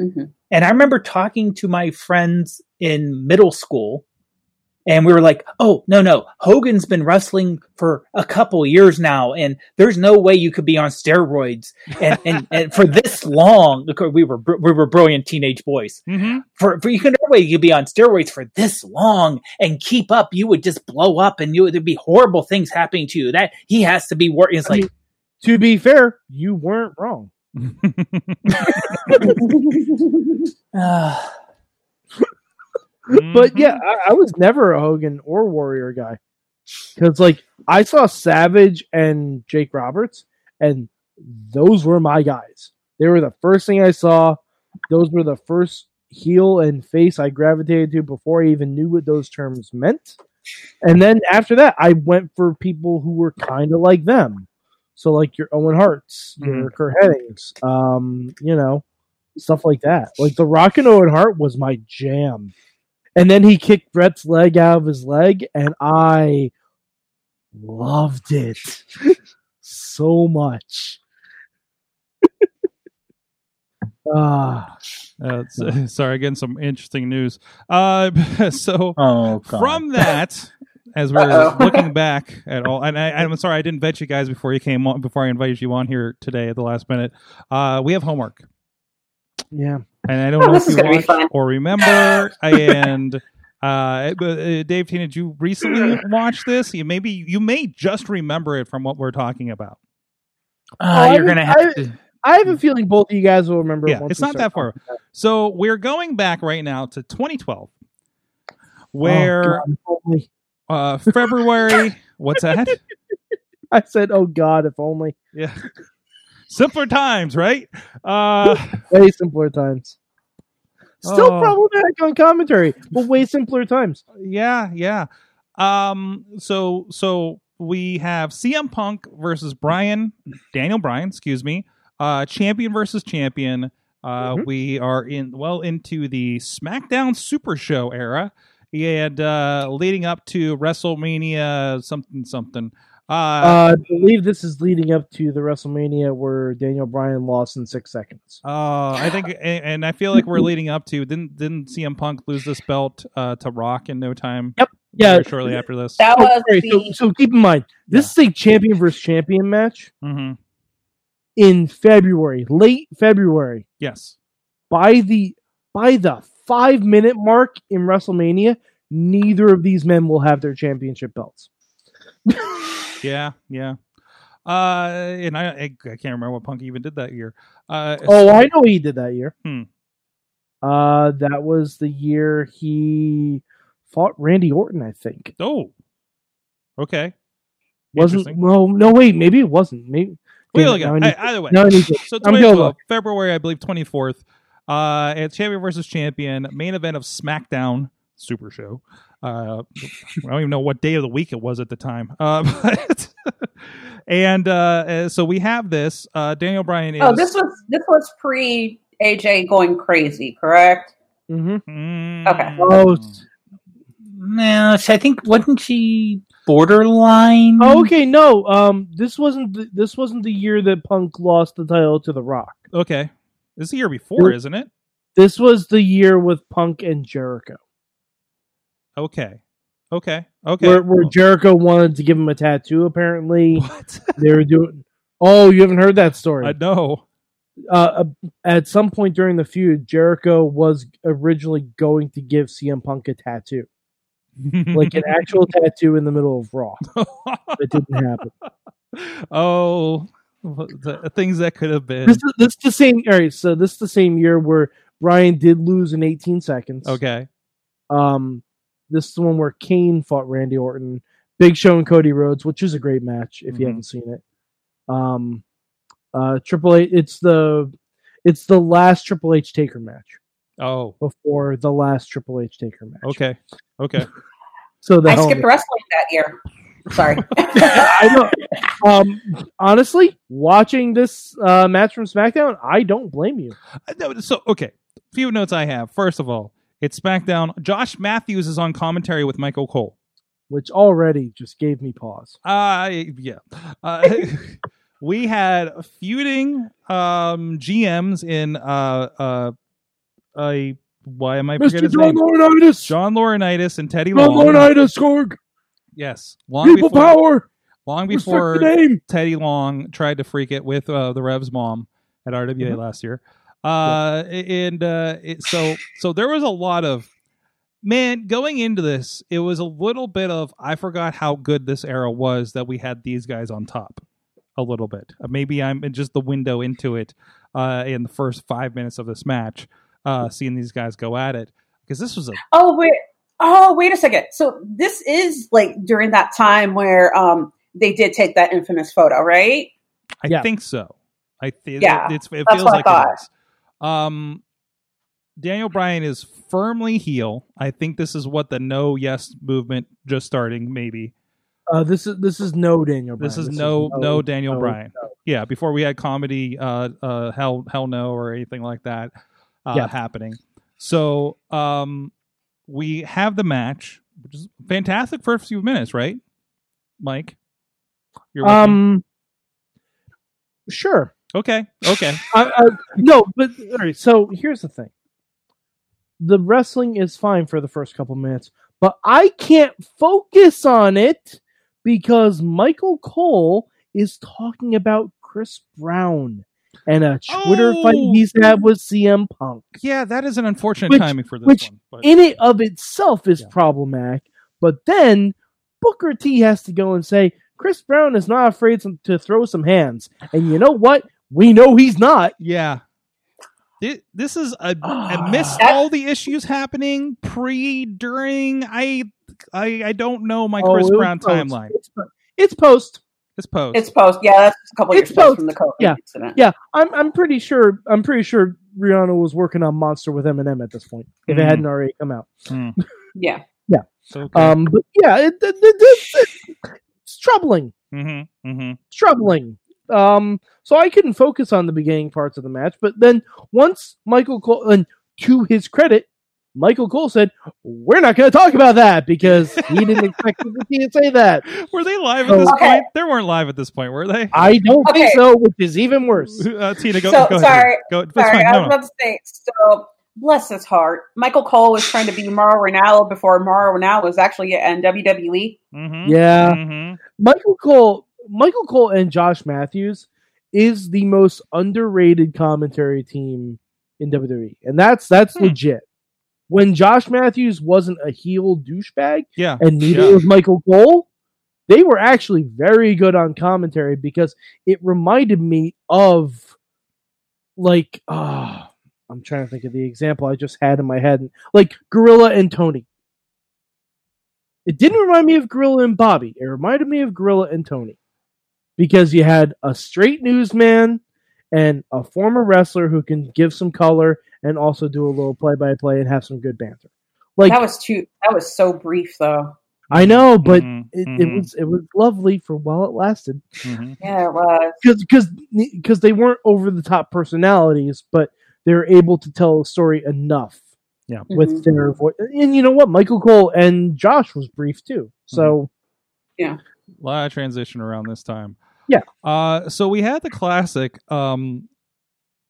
Mhm. And I remember talking to my friends in middle school, and we were like, "Oh no, no, Hogan's been wrestling for a couple years now, and there's no way you could be on steroids and and, *laughs* and for this long." Because we were we were brilliant teenage boys. Mm-hmm. For for you could no way you could be on steroids for this long and keep up. You would just blow up, and you there'd be horrible things happening to you. That he has to be working. It's I like. mean, to be fair, you weren't wrong. Ah. *laughs* But yeah, I, I was never a Hogan or Warrior guy because like I saw Savage and Jake Roberts, and those were my guys. They were the first thing I saw. Those were the first heel and face I gravitated to before I even knew what those terms meant. And then after that, I went for people who were kind of like them. So like your Owen Harts, your Curt Hennigs, um, you know, stuff like that. Like the Rock and Owen Hart was my jam. And then he kicked Bret's leg out of his leg, and I loved it *laughs* so much. *laughs* Ah, Uh, s- *laughs* sorry, again, some interesting news. Uh, so Oh, from that, as we're Uh-oh. *laughs* looking back at all, and I, I'm sorry I didn't vet you guys before you came on, before I invited you on here today at the last minute. Uh, we have homework, yeah. and I don't *laughs* Oh, know if you gonna watched or remember. *laughs* and uh, uh, Dave, Tina, did you recently watch this? You maybe you may just remember it from what we're talking about. Oh, I you're gonna have to. I have a feeling both of you guys will remember. Yeah, it's not that far. talking about it. So we're going back right now to 2012, Oh, where God, if only. Uh, February. what's that? *laughs* I said, "Oh God, if only." Yeah. Simpler times, right? Uh, Way simpler times. Still Oh. problematic on commentary, but way simpler times. yeah, yeah. Um, so so we have CM Punk versus Brian Daniel Bryan, excuse me. Uh, champion versus champion. Uh, Mhm. We are in well into the SmackDown Super Show era, and uh, leading up to WrestleMania something something. Uh, Uh, I believe this is leading up to the WrestleMania where Daniel Bryan lost in six seconds. uh, I think, and, and I feel like we're leading up to didn't didn't CM Punk lose this belt uh, to Rock in no time? Yep. Yeah. very shortly after this. That Oh, was sorry, so, the so keep in mind, this is a champion versus champion match hmm in February, late February. Yes. By the by the five minute mark in WrestleMania, neither of these men will have their championship belts. *laughs* Yeah. Yeah. Uh, and I, I can't remember what Punk even did that year. Uh, Oh, I know he did that year. Hmm. Uh, that was the year he fought Randy Orton, I think. oh, okay. Wasn't no no wait, maybe it wasn't. Maybe Wait, look I either way. now I So 2012. February, I believe, 24th. Uh, it's champion versus champion, main event of SmackDown Super Show. Uh, I don't even know what day of the week it was at the time. Uh, *laughs* but and uh, so we have this. Uh, Daniel Bryan is. oh, this was this was pre AJ going crazy, correct? hmm Mm. Okay. Oh, s- No, I think wasn't she borderline? Oh, okay, no. Um, this wasn't the, this wasn't the year that Punk lost the title to The Rock. Okay, this is the year before, isn't it? This was the year with Punk and Jericho, Okay, okay, okay. where, where Jericho wanted to give him a tattoo. Apparently, *laughs* what? they were doing. Oh, you haven't heard that story? I know. uh, at some point during the feud, Jericho was originally going to give CM Punk a tattoo, *laughs* like an actual tattoo in the middle of Raw. *laughs* It didn't happen. oh, the things that could have been. This is this is the same. All right, so this is the same year where Bryan did lose in 18 seconds. Okay. Um, this is the one where Kane fought Randy Orton, Big Show and Cody Rhodes, which is a great match if you Mhm. haven't seen it. Um, uh, Triple H. It's the it's the last Triple H Taker match Oh, before the last Triple H Taker match. okay. Okay. *laughs* So the I skipped wrestling that year. Sorry. *laughs* I know. Um, honestly, watching this uh, match from SmackDown, I don't blame you. Uh, no, So, okay. Few notes I have. First of all, it's SmackDown. Josh Matthews is on commentary with Michael Cole. Which already just gave me pause. Uh, yeah. Uh, *laughs* we had feuding um, GMs in uh, uh, a. Why am I Mr. forgetting his John name? Laurinaitis. John Laurinaitis and Teddy John Long. Laurinaitis, Korg. Yes, long People before, power. long before the name. Teddy Long tried to freak it with uh, the Rev's mom at RWA Mhm. last year. Uh, and uh, it, so so there was a lot of man going into this. It was a little bit of I forgot how good this era was that we had these guys on top. A little bit. Uh, maybe I'm in just the window into it uh, in the first five minutes of this match, uh, seeing these guys go at it because this was a Oh wait. Oh wait a second. So this is like during that time where um they did take that infamous photo, right? I Yeah. think so. I think Yeah, it's, it that's feels what like thought. it is. Um, Daniel Bryan is firmly heel. I think this is what the no yes movement just starting. Maybe Uh, this is this is no Daniel. Bryan. this is no no, Daniel no, Bryan. Yeah, before we had comedy, uh, uh, hell hell no or anything like that uh, Yeah. happening. So um, we have the match, which is fantastic first few minutes, right, Mike? You're with me? Um, sure. okay, okay. *laughs* I, I, no, but all right. So here's the thing: the wrestling is fine for the first couple minutes, but I can't focus on it because Michael Cole is talking about Chris Brown and a Twitter fight Oh. he's had with CM Punk. Yeah, that is an unfortunate Which- timing for this which one. But In it of itself is Yeah. problematic, but then Booker T has to go and say Chris Brown is not afraid to- to throw some hands, and you know what? We know he's not. yeah, Thi- this is a *sighs* I missed That- all the issues happening pre, during. I I I don't know my Oh, Chris it was Brown post. timeline. It's, it's post. It's post. It's post. Yeah, that's a couple It's years post post. from the COVID Yeah. incident. Yeah, I'm I'm pretty sure I'm pretty sure Rihanna was working on Monster with Eminem at this point if it Mhm. hadn't already come out. Hmm. Yeah. Okay. Um, but yeah, it, it, it, it- it's troubling. mm-hmm, mm-hmm. It's troubling. Um, so I couldn't focus on the beginning parts of the match. But then once Michael Cole, and to his credit, Michael Cole said, "We're not going to talk about that because he didn't *laughs* expect me to say that." Were they live at this Okay. point? They weren't live at this point, were they? I don't think so, which is even worse. *laughs* Uh, Tina, go, So, go ahead. sorry. Go, Sorry, fine. I No, was no. about to say. So, bless his heart. Michael Cole was trying to be Mauro Ranallo before Mauro Ranallo was actually in WWE. Mhm. Yeah, Mhm. Michael Cole, Michael Cole, and Josh Matthews is the most underrated commentary team in WWE, and that's that's Hmm. legit. When Josh Matthews wasn't a heel douchebag, Yeah. and neither Yeah. was Michael Cole, they were actually very good on commentary because it reminded me of like ah, I'm trying to think of the example I just had in my head, like Gorilla and Tony. It didn't remind me of Gorilla and Bobby. It reminded me of Gorilla and Tony because you had a straight newsman and a former wrestler who can give some color and also do a little play by play and have some good banter. Like that was too. That was so brief, though. I know, but Mhm. it, Mhm. it was it was lovely for while it lasted Mhm. Yeah, it was. because because because they weren't over the top personalities, but they were able to tell a story enough Yeah, with Mhm. their voice. And you know what, Michael Cole and Josh was brief too. So yeah, A lot of transition around this time. Yeah. Uh, so we had the classic. Um,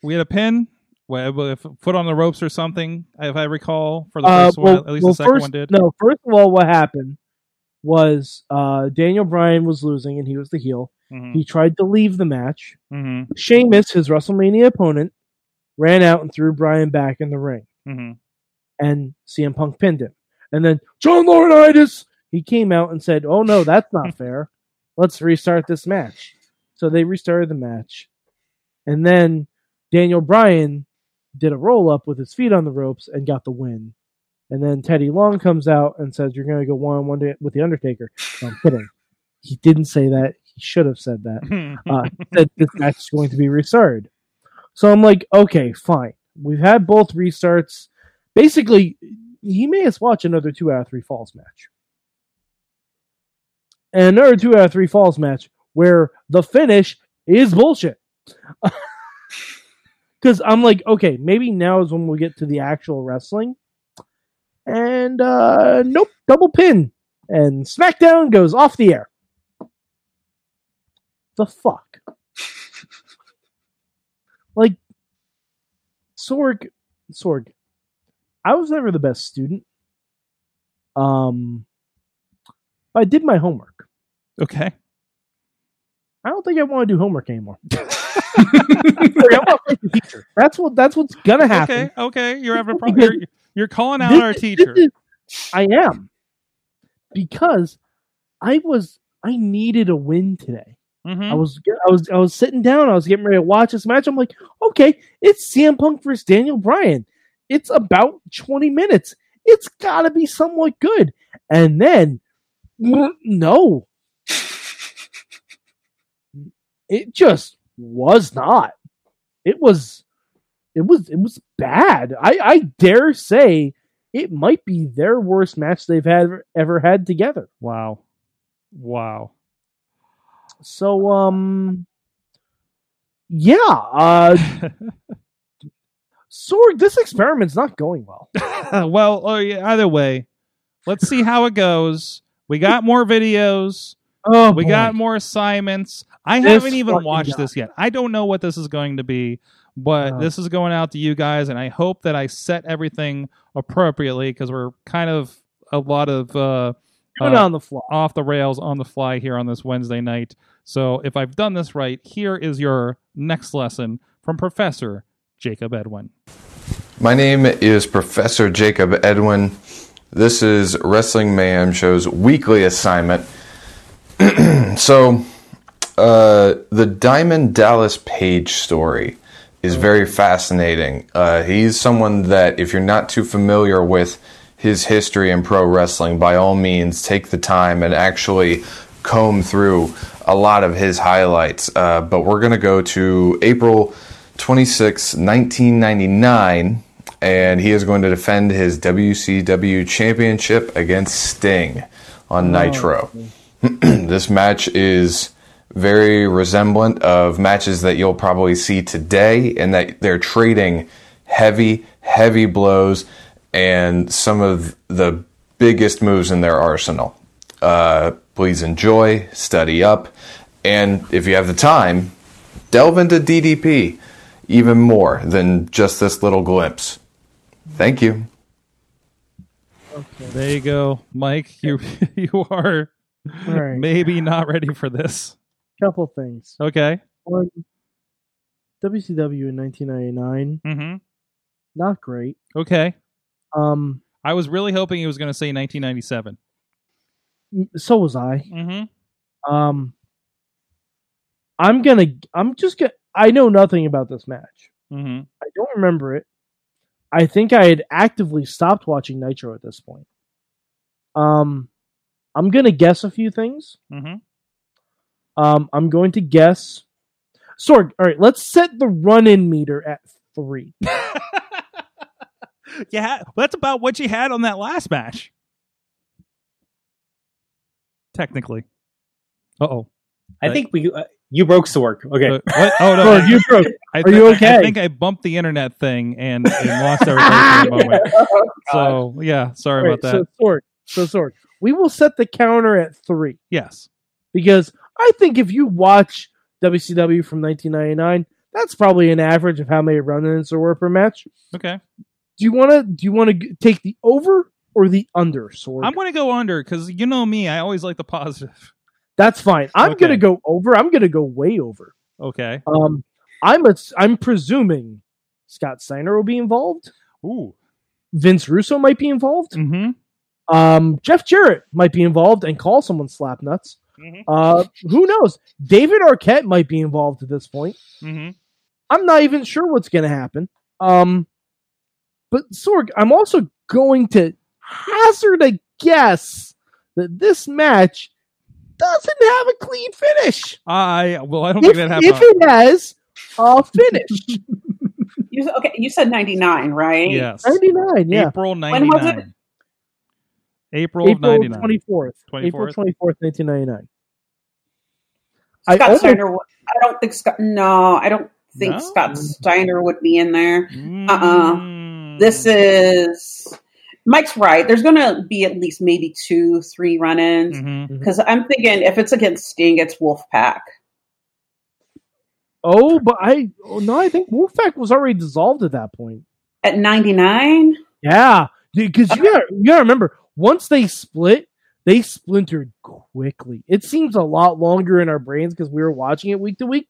we had a pin, foot on the ropes or something, if I recall, for the uh, first well, one. At least well, the second first, one did. No, first of all, what happened was uh, Daniel Bryan was losing and he was the heel. Mhm. He tried to leave the match. Mhm. Sheamus, his WrestleMania opponent, ran out and threw Bryan back in the ring. Mhm. and CM Punk pinned him. And then John Laurinaitis, he came out and said, "Oh no, *laughs* that's not fair. Let's restart this match." So they restarted the match, and then Daniel Bryan did a roll up with his feet on the ropes and got the win. And then Teddy Long comes out and says, "You're going to go one on one with the Undertaker." No, I'm kidding. *laughs* He didn't say that. He should have said that uh, *laughs* that this match is going to be restarted. So I'm like, okay, fine. We've had both restarts. Basically, he may as watch another two out of three falls match. And another two out of three falls match where the finish is bullshit. *laughs* Because I'm like, okay, maybe now is when we get to the actual wrestling. And uh nope, double pin. And SmackDown goes off the air. The fuck? *laughs* like Sorg Sorg. I was never the best student. Um but I did my homework. okay. I don't think I want to do homework anymore. *laughs* Sorry, I want to fight the teacher. That's what that's what's gonna happen. Okay. Okay. You're having a problem. You're, you're calling out This our teacher. is- I am. Because I was I needed a win today. Mhm. I was I was I was sitting down, I was getting ready to watch this match. I'm like, okay, it's CM Punk versus Daniel Bryan. It's about 20 minutes. It's gotta be somewhat good. And then no. *laughs* It just was not. It was it was it was bad. I, I dare say it might be their worst match they've had ever had together. Wow. Wow. So um yeah, uh *laughs* Sorg, this experiment's not going well. *laughs* well, oh, yeah, either way, let's see how it goes. We got more videos. Oh we boy. got more assignments. I This haven't even watched guy. this yet. I don't know what this is going to be, but No. this is going out to you guys, and I hope that I set everything appropriately because we're kind of a lot of uh, uh, on the fly. off the rails on the fly here on this Wednesday night. So if I've done this right, here is your next lesson from Professor Jacob Edwin. My name is Professor Jacob Edwin. This is Wrestling Mayhem Show's weekly assignment. *clears throat* so, uh, the Diamond Dallas Page story is very fascinating. Uh, he's someone that, if you're not too familiar with his history in pro wrestling, by all means, take the time and actually comb through a lot of his highlights. Uh, but we're going to go to April 26, 1999, and he is going to defend his WCW championship against Sting on Nitro. *clears throat* this match is very resemblant of matches that you'll probably see today, in that they're trading heavy, heavy blows and some of the biggest moves in their arsenal. Uh, please enjoy, study up, and if you have the time, delve into DDP even more than just this little glimpse. Thank you. There you go, Mike. You *laughs* you are right. maybe not ready for this. Couple things. Okay. One, WCW in 1999, Mm-hmm. not great. Okay. Um, I was really hoping he was going to say 1997. so was I. Mm-hmm. Um, I'm gonna. I'm just gonna. I know nothing about this match. Mm-hmm. I don't remember it. I think I had actively stopped watching Nitro at this point. Um, I'm gonna guess a few things. Mm-hmm. Um, I'm going to guess. Sorg, all right, let's set the run-in meter at three. *laughs* yeah, well, that's about what you had on that last match. Technically. Uh oh. I think we uh, you broke Sorg. Okay. what? Oh no! Sorg, you broke. I Are you I- I, think I bumped the internet thing and, and lost everything for a *laughs* moment. *laughs* So yeah, sorry All right, about that. So Sorg, so sorry. we will set the counter at three yes. because I think if you watch WCW from 1999, that's probably an average of how many run-ins there were per match. Okay. Do you want to? Do you want to take the over or the under, Sorg? I'm going to go under because you know me. I always like the positive. That's fine. I'm Okay. gonna go over. I'm gonna go way over. Okay. Um, I'm a, I'm presuming Scott Steiner will be involved. Ooh. Vince Russo might be involved. Mm-hmm. Um, Jeff Jarrett might be involved and call someone slap nuts. Mhm. Uh, who knows? David Arquette might be involved at this point. Mm-hmm. I'm not even sure what's going to happen. Um, but Sorg, I'm also going to hazard a guess that this match doesn't have a clean finish. I well, I don't If, think that happens. if it has a finish, *laughs* You, said- okay, you said 99, right? yes. 99, yeah. April When was it? Nine. April, of April 24th. 24th? April 24th, 1999. I Scott almost- Steiner. would- I don't think Scott. No, I don't think No? Scott Steiner would be in there. Uh-uh. Uh-uh. This is Mike's right. There's going to be at least maybe two, three run-ins Mhm. because I'm thinking if it's against Sting, it's Wolfpack. Oh, but I oh, no, I think Wolfpack was already dissolved at that point. At 99, Yeah, because you gotta, you gotta remember once they split, they splintered quickly. It seems a lot longer in our brains because we were watching it week to week.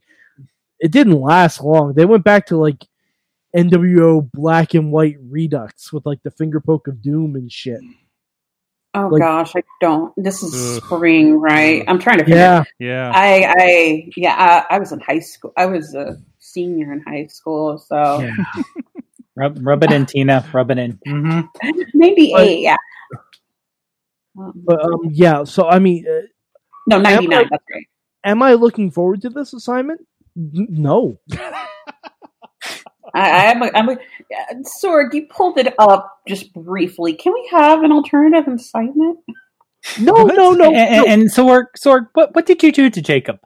It didn't last long. They went back to like NWO black and white redux with like the finger poke of doom and shit. oh Like- gosh, I don't. This is Ugh. spring, right? I'm trying to figure. Yeah, Yeah. I, I, yeah, I, I was in high school. I was a senior in high school, so yeah. Rub, rub it in, Tina. Rub it in. hmm *laughs* maybe But- eight. Yeah. Um, But um, yeah. So I mean, uh, no, 99. That's right. am I looking forward to this assignment? N- No. *laughs* I, I'm, a, I'm a, Sorg, you pulled it up just briefly. Can we have an alternative assignment? No, What? no, no. and, and, no. and Sorg, Sorg, what what did you do to Jacob?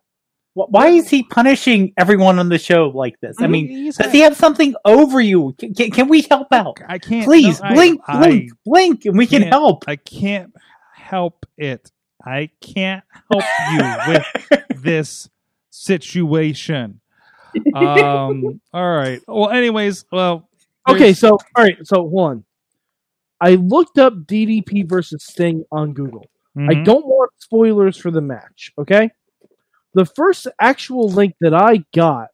Why is he punishing everyone on the show like this? I mean, He's- does he have something over you? Can, can, can we help out? I can't. Please no, I- blink, I, blink, blink, and we can help. I can't help it. I can't help you with *laughs* this situation. *laughs* Um. all right. Well, anyways, well. Okay, so all right, so one. I looked up DDP versus Sting on Google. I Mhm. don't want spoilers for the match, okay? The first actual link that I got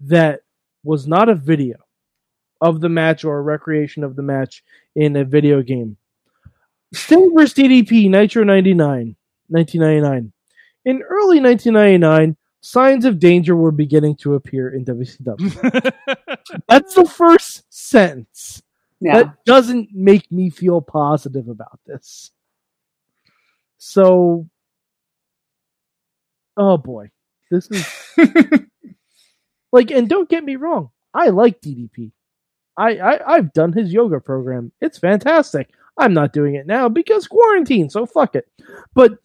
that was not a video of the match or a recreation of the match in a video game. Sting versus DDP Nitro 99, 1999. In early 1999, signs of danger were beginning to appear in WCW. *laughs* That's the first sentence. Yeah. That doesn't make me feel positive about this. So, oh boy, this is *laughs* like, and don't get me wrong, I like DDP. I, I I've done his yoga program. It's fantastic. I'm not doing it now because quarantine, so fuck it. But *laughs*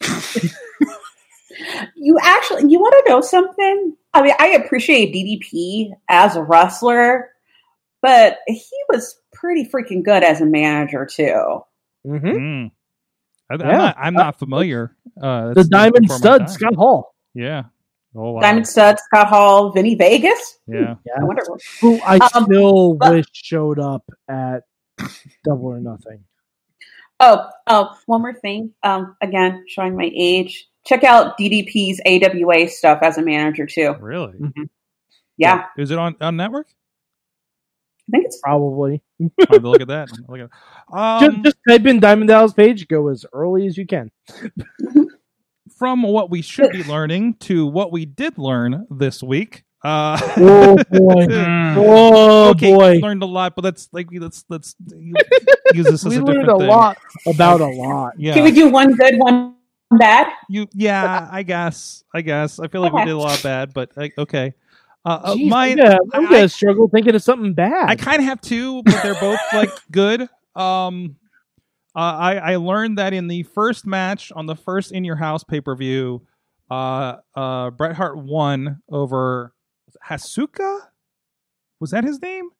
You actually, you want to know something? I mean, I appreciate DDP as a wrestler, but he was pretty freaking good as a manager too. hmm Mm. I, I'm Yeah. not. I'm not familiar. Uh, The Diamond before Stud. Scott Hall, Yeah. Oh wow. Diamond Stud, Scott Hall, Vinny Vegas. Yeah. I wonder. who I Um, still but- wish showed up at Double or Nothing. Oh, oh, one more thing. Um, again, showing my age. Check out DDP's AWA stuff as a manager too. Really? Yeah, Is it on on network? I think it's Probably. I'll to look at that. Look at *laughs* um, just, just type in Diamond Dallas Page. Go as early as you can. from what we should be learning to what we did learn this week. Uh, *laughs* Oh boy. Mm. Oh okay, boy. learned a lot, but let's like let's let's *laughs* use this as we a learned a thing. lot about a lot. Yeah, Can we do one good, one bad? you. Yeah, I guess. I guess. I feel like we did a lot bad, but like, okay. Uh, uh, Jeez, mine. I'm gonna, I'm gonna struggle thinking of something bad. I kind of have two, but they're both like good. Um, uh, I I learned that in the first match on the first In Your House pay per view, uh, uh, Bret Hart won over Hasuka. Was that his name?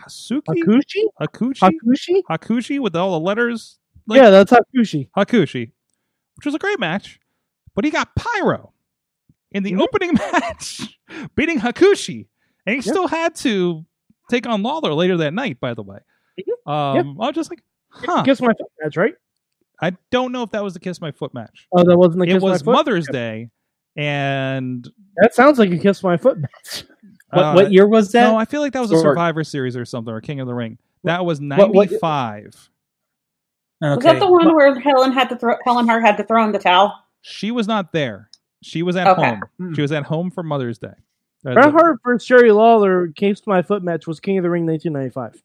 Hasuki Hakushi? Hakushi Hakushi? Hakushi with all the letters. Like- yeah, that's Hakushi. Hakushi, which was a great match, but he got pyro in the Mhm. opening *laughs* match, beating Hakushi, and he Yep. still had to take on Lawler later that night. By the way, um, I was just like, huh. Kiss my foot match, right? I don't know if that was the Kiss My Foot match. Oh, that wasn't the it kiss was my foot. Mother's Day, and That sounds like a kiss my foot *laughs* match. What, uh, what year was that? no, I feel like that was a Survivor Series or something, or King of the Ring. That was What- what- ninety five. okay. Was that the one where Helen had to throw Helen Hart had to throw in the towel? She was not there. She was at Okay. home. She was at home for Mother's Day. Uh, Bret the- Hart versus Jerry Lawler kiss my foot match was King of the Ring 1995.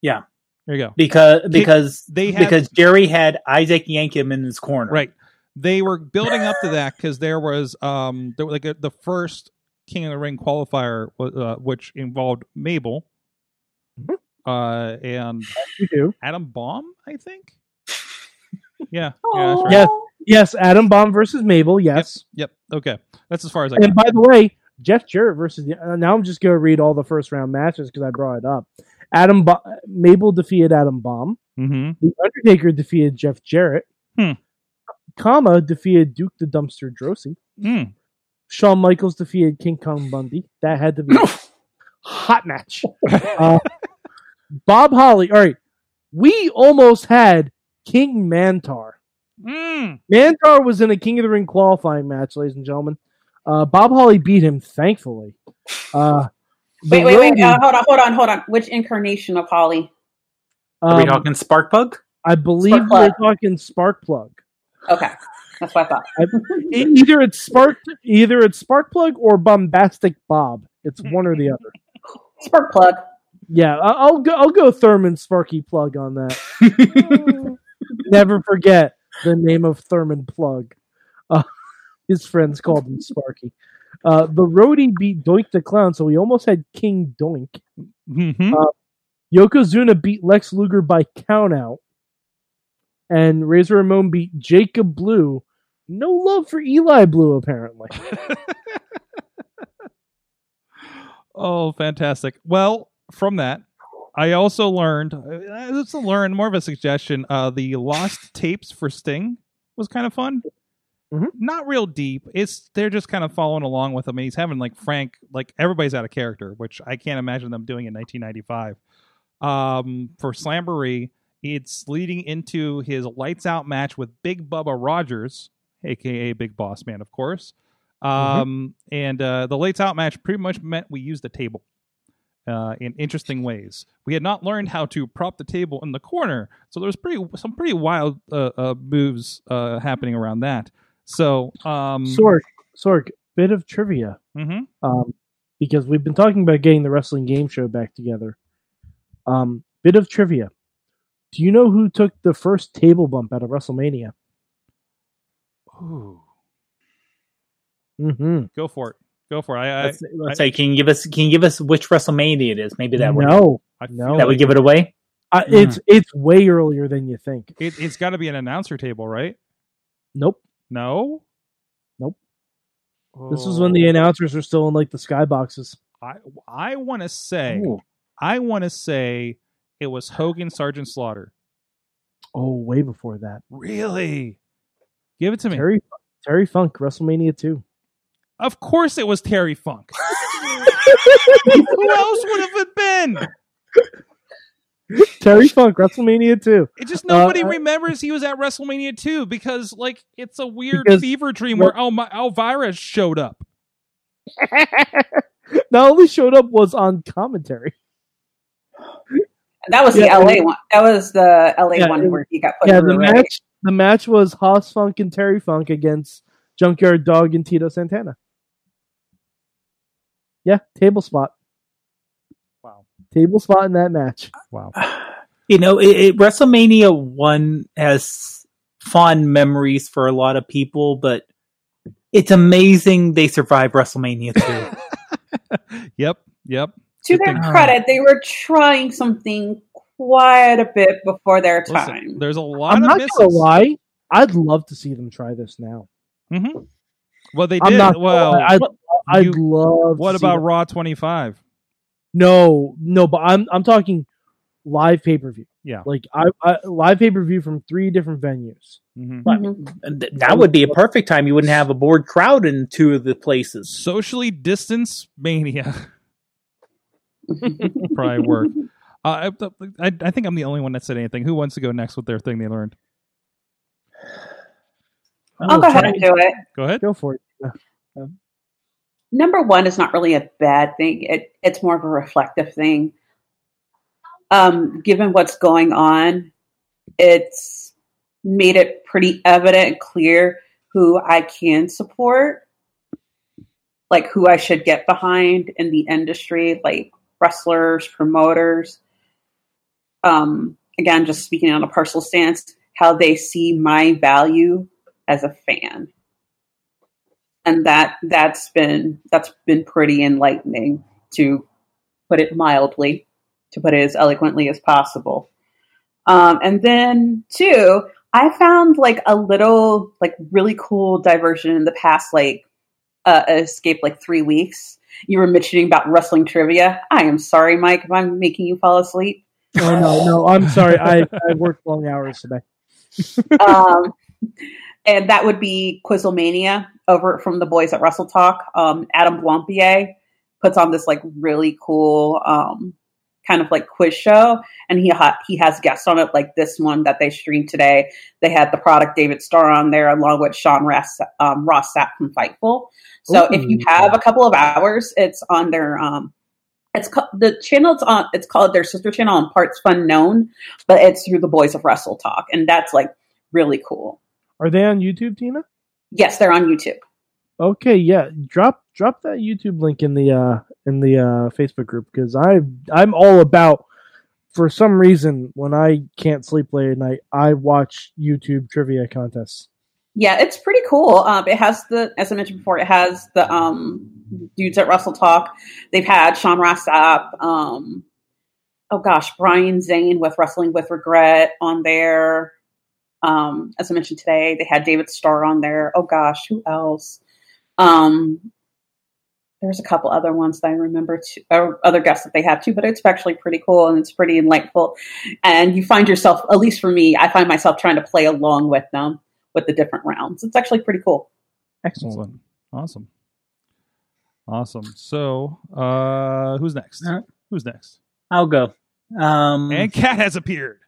Yeah, there you go. because because they had- because Jerry had Isaac Yankem in his corner. Right. They were building up to that because there was um there was like a, the first King of the Ring qualifier uh, which involved Mabel, Mhm. uh and Adam Bomb, I think. *laughs* Yeah. Yeah. Right. Yes. Yes, Adam Bomb versus Mabel. Yes. Yep. Okay. That's as far as I got. And by the way, Jeff Jarrett versus the, uh, now I'm just going to read all the first round matches because I brought it up. Adam Bo- Mabel defeated Adam Bomb. Mm-hmm. The Undertaker defeated Jeff Jarrett. Hmm. Kama defeated Duke the Dumpster Droese. Mm. Shawn Michaels defeated King Kong Bundy. That had to be a hot match. *laughs* Uh, Bob Holly. All right. We almost had King Mantaur. Mm. Mantaur was in a King of the Ring qualifying match, ladies and gentlemen. Uh, Bob Holly beat him, thankfully. Uh, Wait, wait, wait. Uh, hold on, hold on, hold on. Which incarnation of Holly? Are we um, talking Sparkbug? I believe Spark we're plug. talking Sparkplug. Okay, that's what I thought. Either it's Spark, either it's spark plug or Bombastic Bob. It's one or the other. Spark plug. Yeah, I- I'll go. I'll go Thurman Sparky Plug on that. *laughs* Never forget the name of Thurman Plugg. Uh, his friends called him Sparky. Uh, the roadie beat Doink the Clown, so we almost had King Doink. Mm-hmm. Yokozuna beat Lex Luger by countout, and Razor Ramon beat Jacob Blu. No love for Eli Blu, apparently. *laughs* Oh, fantastic. Well, from that, I also learned, uh, it's a learn, more of a suggestion, uh, the lost *laughs* tapes for Sting was kind of fun. Mhm. Not real deep. It's they're just kind of following along with him. and He's having like Frank, like everybody's out of character, which I can't imagine them doing in 1995. Um, for Slamboree, it's leading into his lights out match with Big Bubba Rogers, aka Big Boss Man, of course. Um, and uh, the lights out match pretty much meant we used the table uh, in interesting ways. We had not learned how to prop the table in the corner, so there was pretty some pretty wild uh, uh, moves uh, happening around that. So, um, Sorg, Sorg, bit of trivia. mhm. um, because we've been talking about getting the wrestling game show back together. Um, bit of trivia. Do you know who took the first table bump out of WrestleMania? Ooh, Mm-hmm. go for it, go for it. I, I, Let's, let's say, can you give us can you give us which WrestleMania it is? Maybe that would no, I no. that would give it away. uh, it's it's way earlier than you think. it, it's got to be an announcer table, right? Nope, No, Nope. This was when the Oh, announcers were still in like the skyboxes. I I want to say Ooh. I want to say it was Hogan Sergeant Slaughter. Oh, way before that. Really? Give it to me. Terry Terry Funk, WrestleMania 2. Of course it was Terry Funk. *laughs* Who else would have it been? Terry Funk, WrestleMania 2. It just nobody Uh, remembers he was at WrestleMania 2 because like it's a weird fever dream where Elma Elvira showed up. *laughs* Not only showed up was on commentary. *gasps* *laughs* That was the LA one. That was the LA Yeah, one where he got put Yeah, through. the right? match the match was Hoss Funk and Terry Funk against Junkyard Dog and Tito Santana. Yeah, table spot. Wow. Table spot in that match. Wow. *sighs* You know, it, it, WrestleMania one has fond memories for a lot of people, but it's amazing they survived WrestleMania two. *laughs* Yep. Yep. To their thing- credit, they were trying something quite a bit before their Listen, time. there's a lot of I'm of not misses. gonna lie. I'd love to see them try this now. Mhm. Well, they I'm did. not. well, I'd, I'd you- love. what to about them. Raw 25? No, no, but I'm I'm talking live pay per view. Yeah. Like I, I live pay per view from three different venues. Mhm. Mhm. And th- that would be a perfect time. You wouldn't have a bored crowd in two of the places. Socially distance mania *laughs* *laughs* probably work. Uh, I, I, I think I'm the only one that said anything. Who wants to go next with their thing they learned? I'll go ahead and do it. Go ahead. Go for it. Number one is not really a bad thing. It it's more of a reflective thing. Um, given what's going on, it's made it pretty evident and clear who I can support, like who I should get behind in the industry, like wrestlers, promoters. Um, again, just speaking on a personal stance, how they see my value as a fan and that that's been that's been pretty enlightening to put it mildly to put it as eloquently as possible um, and then two i found like a little like really cool diversion in the past like uh, escape like three weeks you were mentioning about wrestling trivia i am sorry mike if i'm making you fall asleep Oh no, no, I'm sorry. I I worked long hours today. *laughs* *laughs* um, and that would be Quizlemania over from the boys at Wrestle Talk. Um, Adam Blampier puts on this like really cool um, kind of like quiz show, and he ha- he has guests on it, like this one that they streamed today. They had the product David Starr on there, along with Sean Ross, um, Ross Sapp from Fightful. So if you have a couple of hours, it's on their um, it's ca- the channel's on. It's called their sister channel on Parts Fun Known, but it's through the Boys of Wrestle Talk, and that's like really cool. Are they on YouTube, Tina? Yes, they're on YouTube. Okay, yeah. Drop drop that YouTube link in the uh in the uh Facebook group because I I'm all about. For some reason, when I can't sleep late at night, I watch YouTube trivia contests. Yeah, it's pretty cool. Um, it has the, as I mentioned before, it has the um, dudes at Wrestle Talk. They've had Sean Ross Sapp, um, oh gosh, Brian Zane with Wrestling with Regret on there. Um, as I mentioned today, they had David Starr on there. Oh gosh, who else? There's a couple other ones that I remember, too, or other guests that they have too, but it's actually pretty cool and it's pretty enlightful. And you find yourself, at least for me, I find myself trying to play along with them with the different rounds. It's actually pretty cool. Excellent. Excellent. Awesome. Awesome. So, uh, who's next? All right. Who's next? I'll go. Um, And Cat has appeared.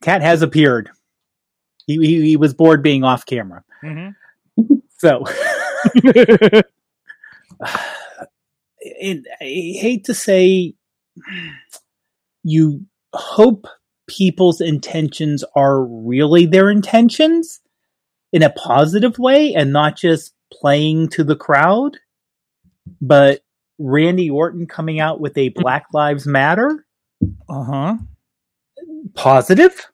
Cat has appeared. He, he he was bored being off camera. Mm-hmm. So, *laughs* *laughs* it, I hate to say, you hope people's intentions are really their intentions in a positive way and not just playing to the crowd. But Randy Orton coming out with a Black Lives Matter Uh huh. positive.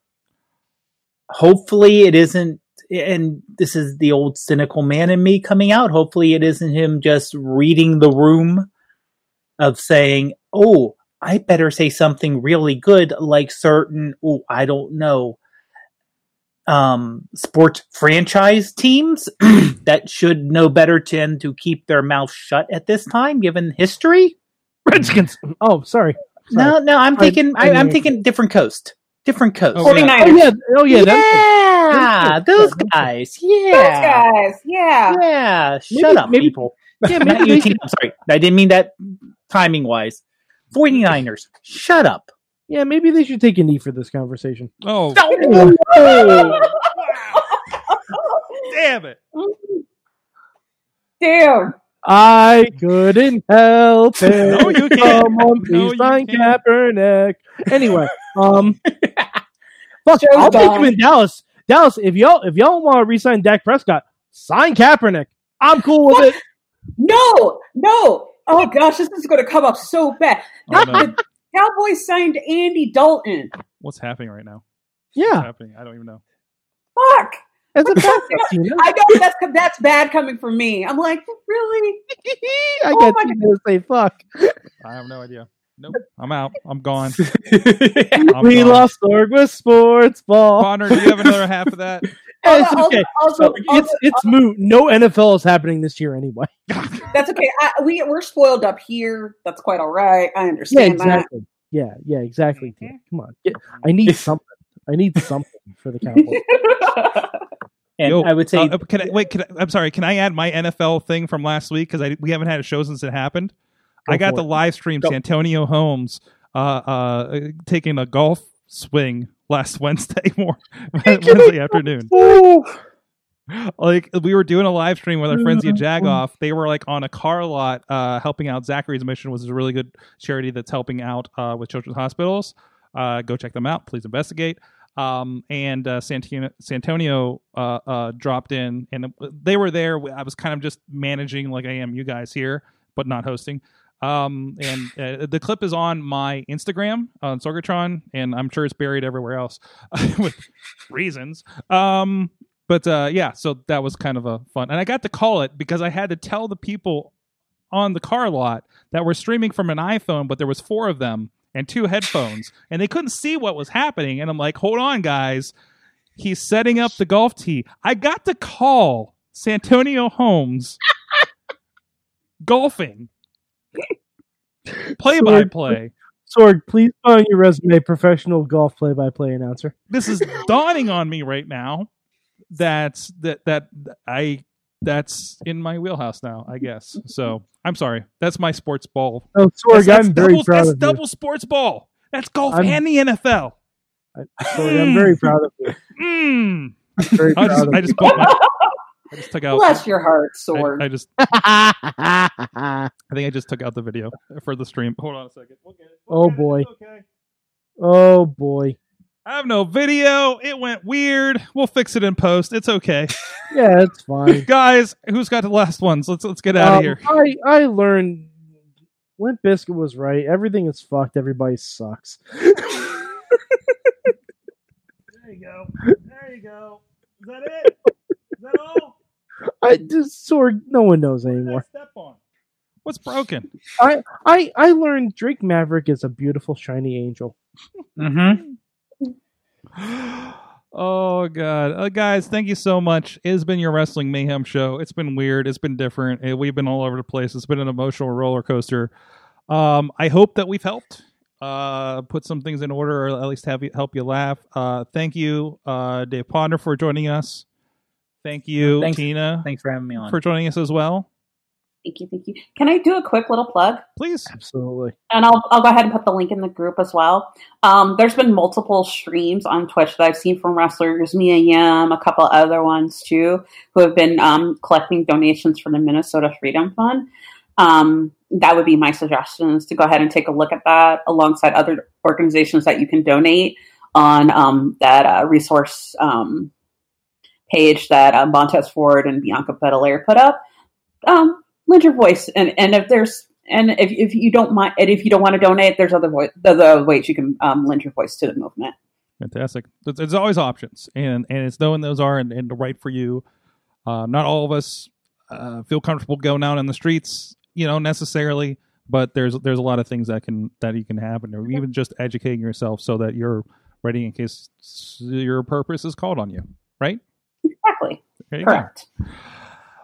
Hopefully, it isn't. And this is the old cynical man in me coming out. Hopefully, it isn't him just reading the room of saying, "Oh, I better say something really good," like certain. Oh, I don't know. um, sports franchise teams *clears throat* that should know better tend to keep their mouth shut at this time, given history. Redskins. Oh, sorry. No, no, I'm thinking. I, I'm thinking different coast, different coast. Oh, yeah. 49ers. Oh yeah. Oh yeah. yeah, that's- those that's- guys. Those Yeah, guys. Yeah. yeah. Shut Maybe- up, maybe- people. Yeah, *laughs* Not maybe you, team. I'm sorry. I didn't mean that timing wise. 49ers. Shut up. yeah, maybe they should take a knee for this conversation. Oh, *laughs* damn it! Damn. I couldn't help it. No, you can't. Someone No, please you sign. Kaepernick. Anyway, um, *laughs* fuck, Joe's I'll take gone. him in Dallas. Dallas, if y'all if y'all want to resign Dak Prescott, sign Kaepernick. I'm cool with it. No, no. Oh gosh, this is going to come up so bad. Oh, no. The Cowboys signed Andy Dalton. What's happening right now? What's Yeah, happening? I don't even know. Fuck. as a backup, you know? I know that's that's bad coming from me. I'm like, really? *laughs* I Oh got my you to say fuck. I have no idea. Nope. I'm out. I'm gone. yeah. *laughs* I'm we gone. lost Sorg with sports ball. Connor, do you have another half of that? *laughs* Hey, it's okay. Also, So it's it's moot. No NFL is happening this year anyway. *laughs* that's okay. I, we we're spoiled up here. That's quite all right. I Yeah, understand that. exactly. Yeah, yeah, exactly. Tim. Come on, Get- I need something. I need something for the *laughs* Cowboys. And Yo, I would say, uh, can I wait? Can I, I'm sorry. Can I add my NFL thing from last week because we haven't had a show since it happened. Go I got the it. live stream Go. Antonio Holmes uh, uh, taking a golf swing last *laughs* Wednesday morning, *laughs* Wednesday afternoon. Like we were doing a live stream with our friends at Jagoff. They were like on a car lot uh, helping out Zachary's Mission, which is a really good charity that's helping out uh, with children's hospitals. Uh, go check them out. Please investigate. Um, and uh, Santino, Santonio uh, uh, dropped in, and they were there. I was kind of just managing, like I am you guys here, but not hosting. Um, and uh, the clip is on my Instagram on Sorgatron, and I'm sure it's buried everywhere else *laughs* with reasons. Um, but uh, yeah, so that was kind of a fun, and I got to call it because I had to tell the people on the car lot that were streaming from an iPhone, but there was four of them and two headphones, and they couldn't see what was happening. And I'm like, hold on, guys, he's setting up the golf tee. I got to call Santonio Holmes *laughs* golfing, play by play. Sorg, please put on your resume professional golf play-by-play announcer. this is dawning on me right now that's that that I that's in my wheelhouse now, I guess. So I'm sorry. That's my sports ball. Oh, That's, Sorg, that's I'm very proud that's of double sports ball. That's golf I'm- and the NFL. you. I- I'm very proud of you. Mm. Very I just I just my, I just took out Bless your heart, I, sword. I just. *laughs* I think I just took out the video for the stream. Hold on a second. We'll get it. We'll Oh, boy. Okay. oh boy. I have no video. It went weird. We'll fix it in post. It's okay. Yeah, it's fine. *laughs* Guys, who's got the last ones? Let's let's get out of Um, here. I I learned Limp Bizkit was right. Everything is fucked. Everybody sucks. *laughs* There you go. There you go. Is that it? Is that all? I just Sorg. No one knows What did I anymore. step on? What's broken? I I I learned Drake Maverick is a beautiful shiny angel. Mm-hmm. *gasps* oh god, uh, guys! Thank you so much. It has been your wrestling mayhem show. It's been weird. It's been different. Uh, We've been all over the place. It's been an emotional roller coaster. Um, I hope that we've helped uh, put some things in order, or at least have you, help you laugh. Uh, thank you, uh, Dave Ponder, for joining us. Thank you, Thanks. Tina, Thanks for having me on. for joining us as well. Thank you, thank you. Can I do a quick little plug? Please. Absolutely. And I'll, I'll go ahead and put the link in the group as well. Um, there's been multiple streams on Twitch that I've seen from wrestlers, Mia Yim, a couple other ones too, who have been um, collecting donations for the Minnesota Freedom Fund. Um, that would be my suggestion is to go ahead and take a look at that alongside other organizations that you can donate on um, that uh, resource um, page that uh, Montez Ford and Bianca Belair put up. Um, lend your voice, and and if there's and if, if you don't mind, and if you don't want to donate, there's other vo- other ways you can um, lend your voice to the movement. Fantastic. There's, always options, and and it's knowing those are and, and the right for you. Uh, not all of us uh, feel comfortable going out in the streets, you know, necessarily, but there's there's a lot of things that can that you can happen, or even just educating yourself so that you're ready in case your purpose is called on you. Right? Exactly. Go. Correct.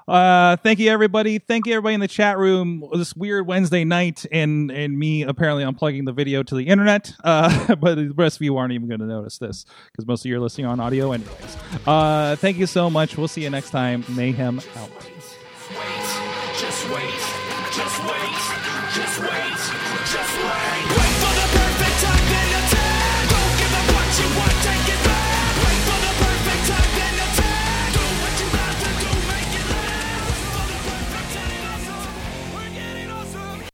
Uh, thank you everybody. Thank you everybody in the chat room. This weird Wednesday night and and me apparently unplugging the video to the internet. Uh, *laughs* but the rest of you aren't even going to notice this because most of you are listening on audio anyways. Uh, thank you so much. We'll see you next time. Mayhem out.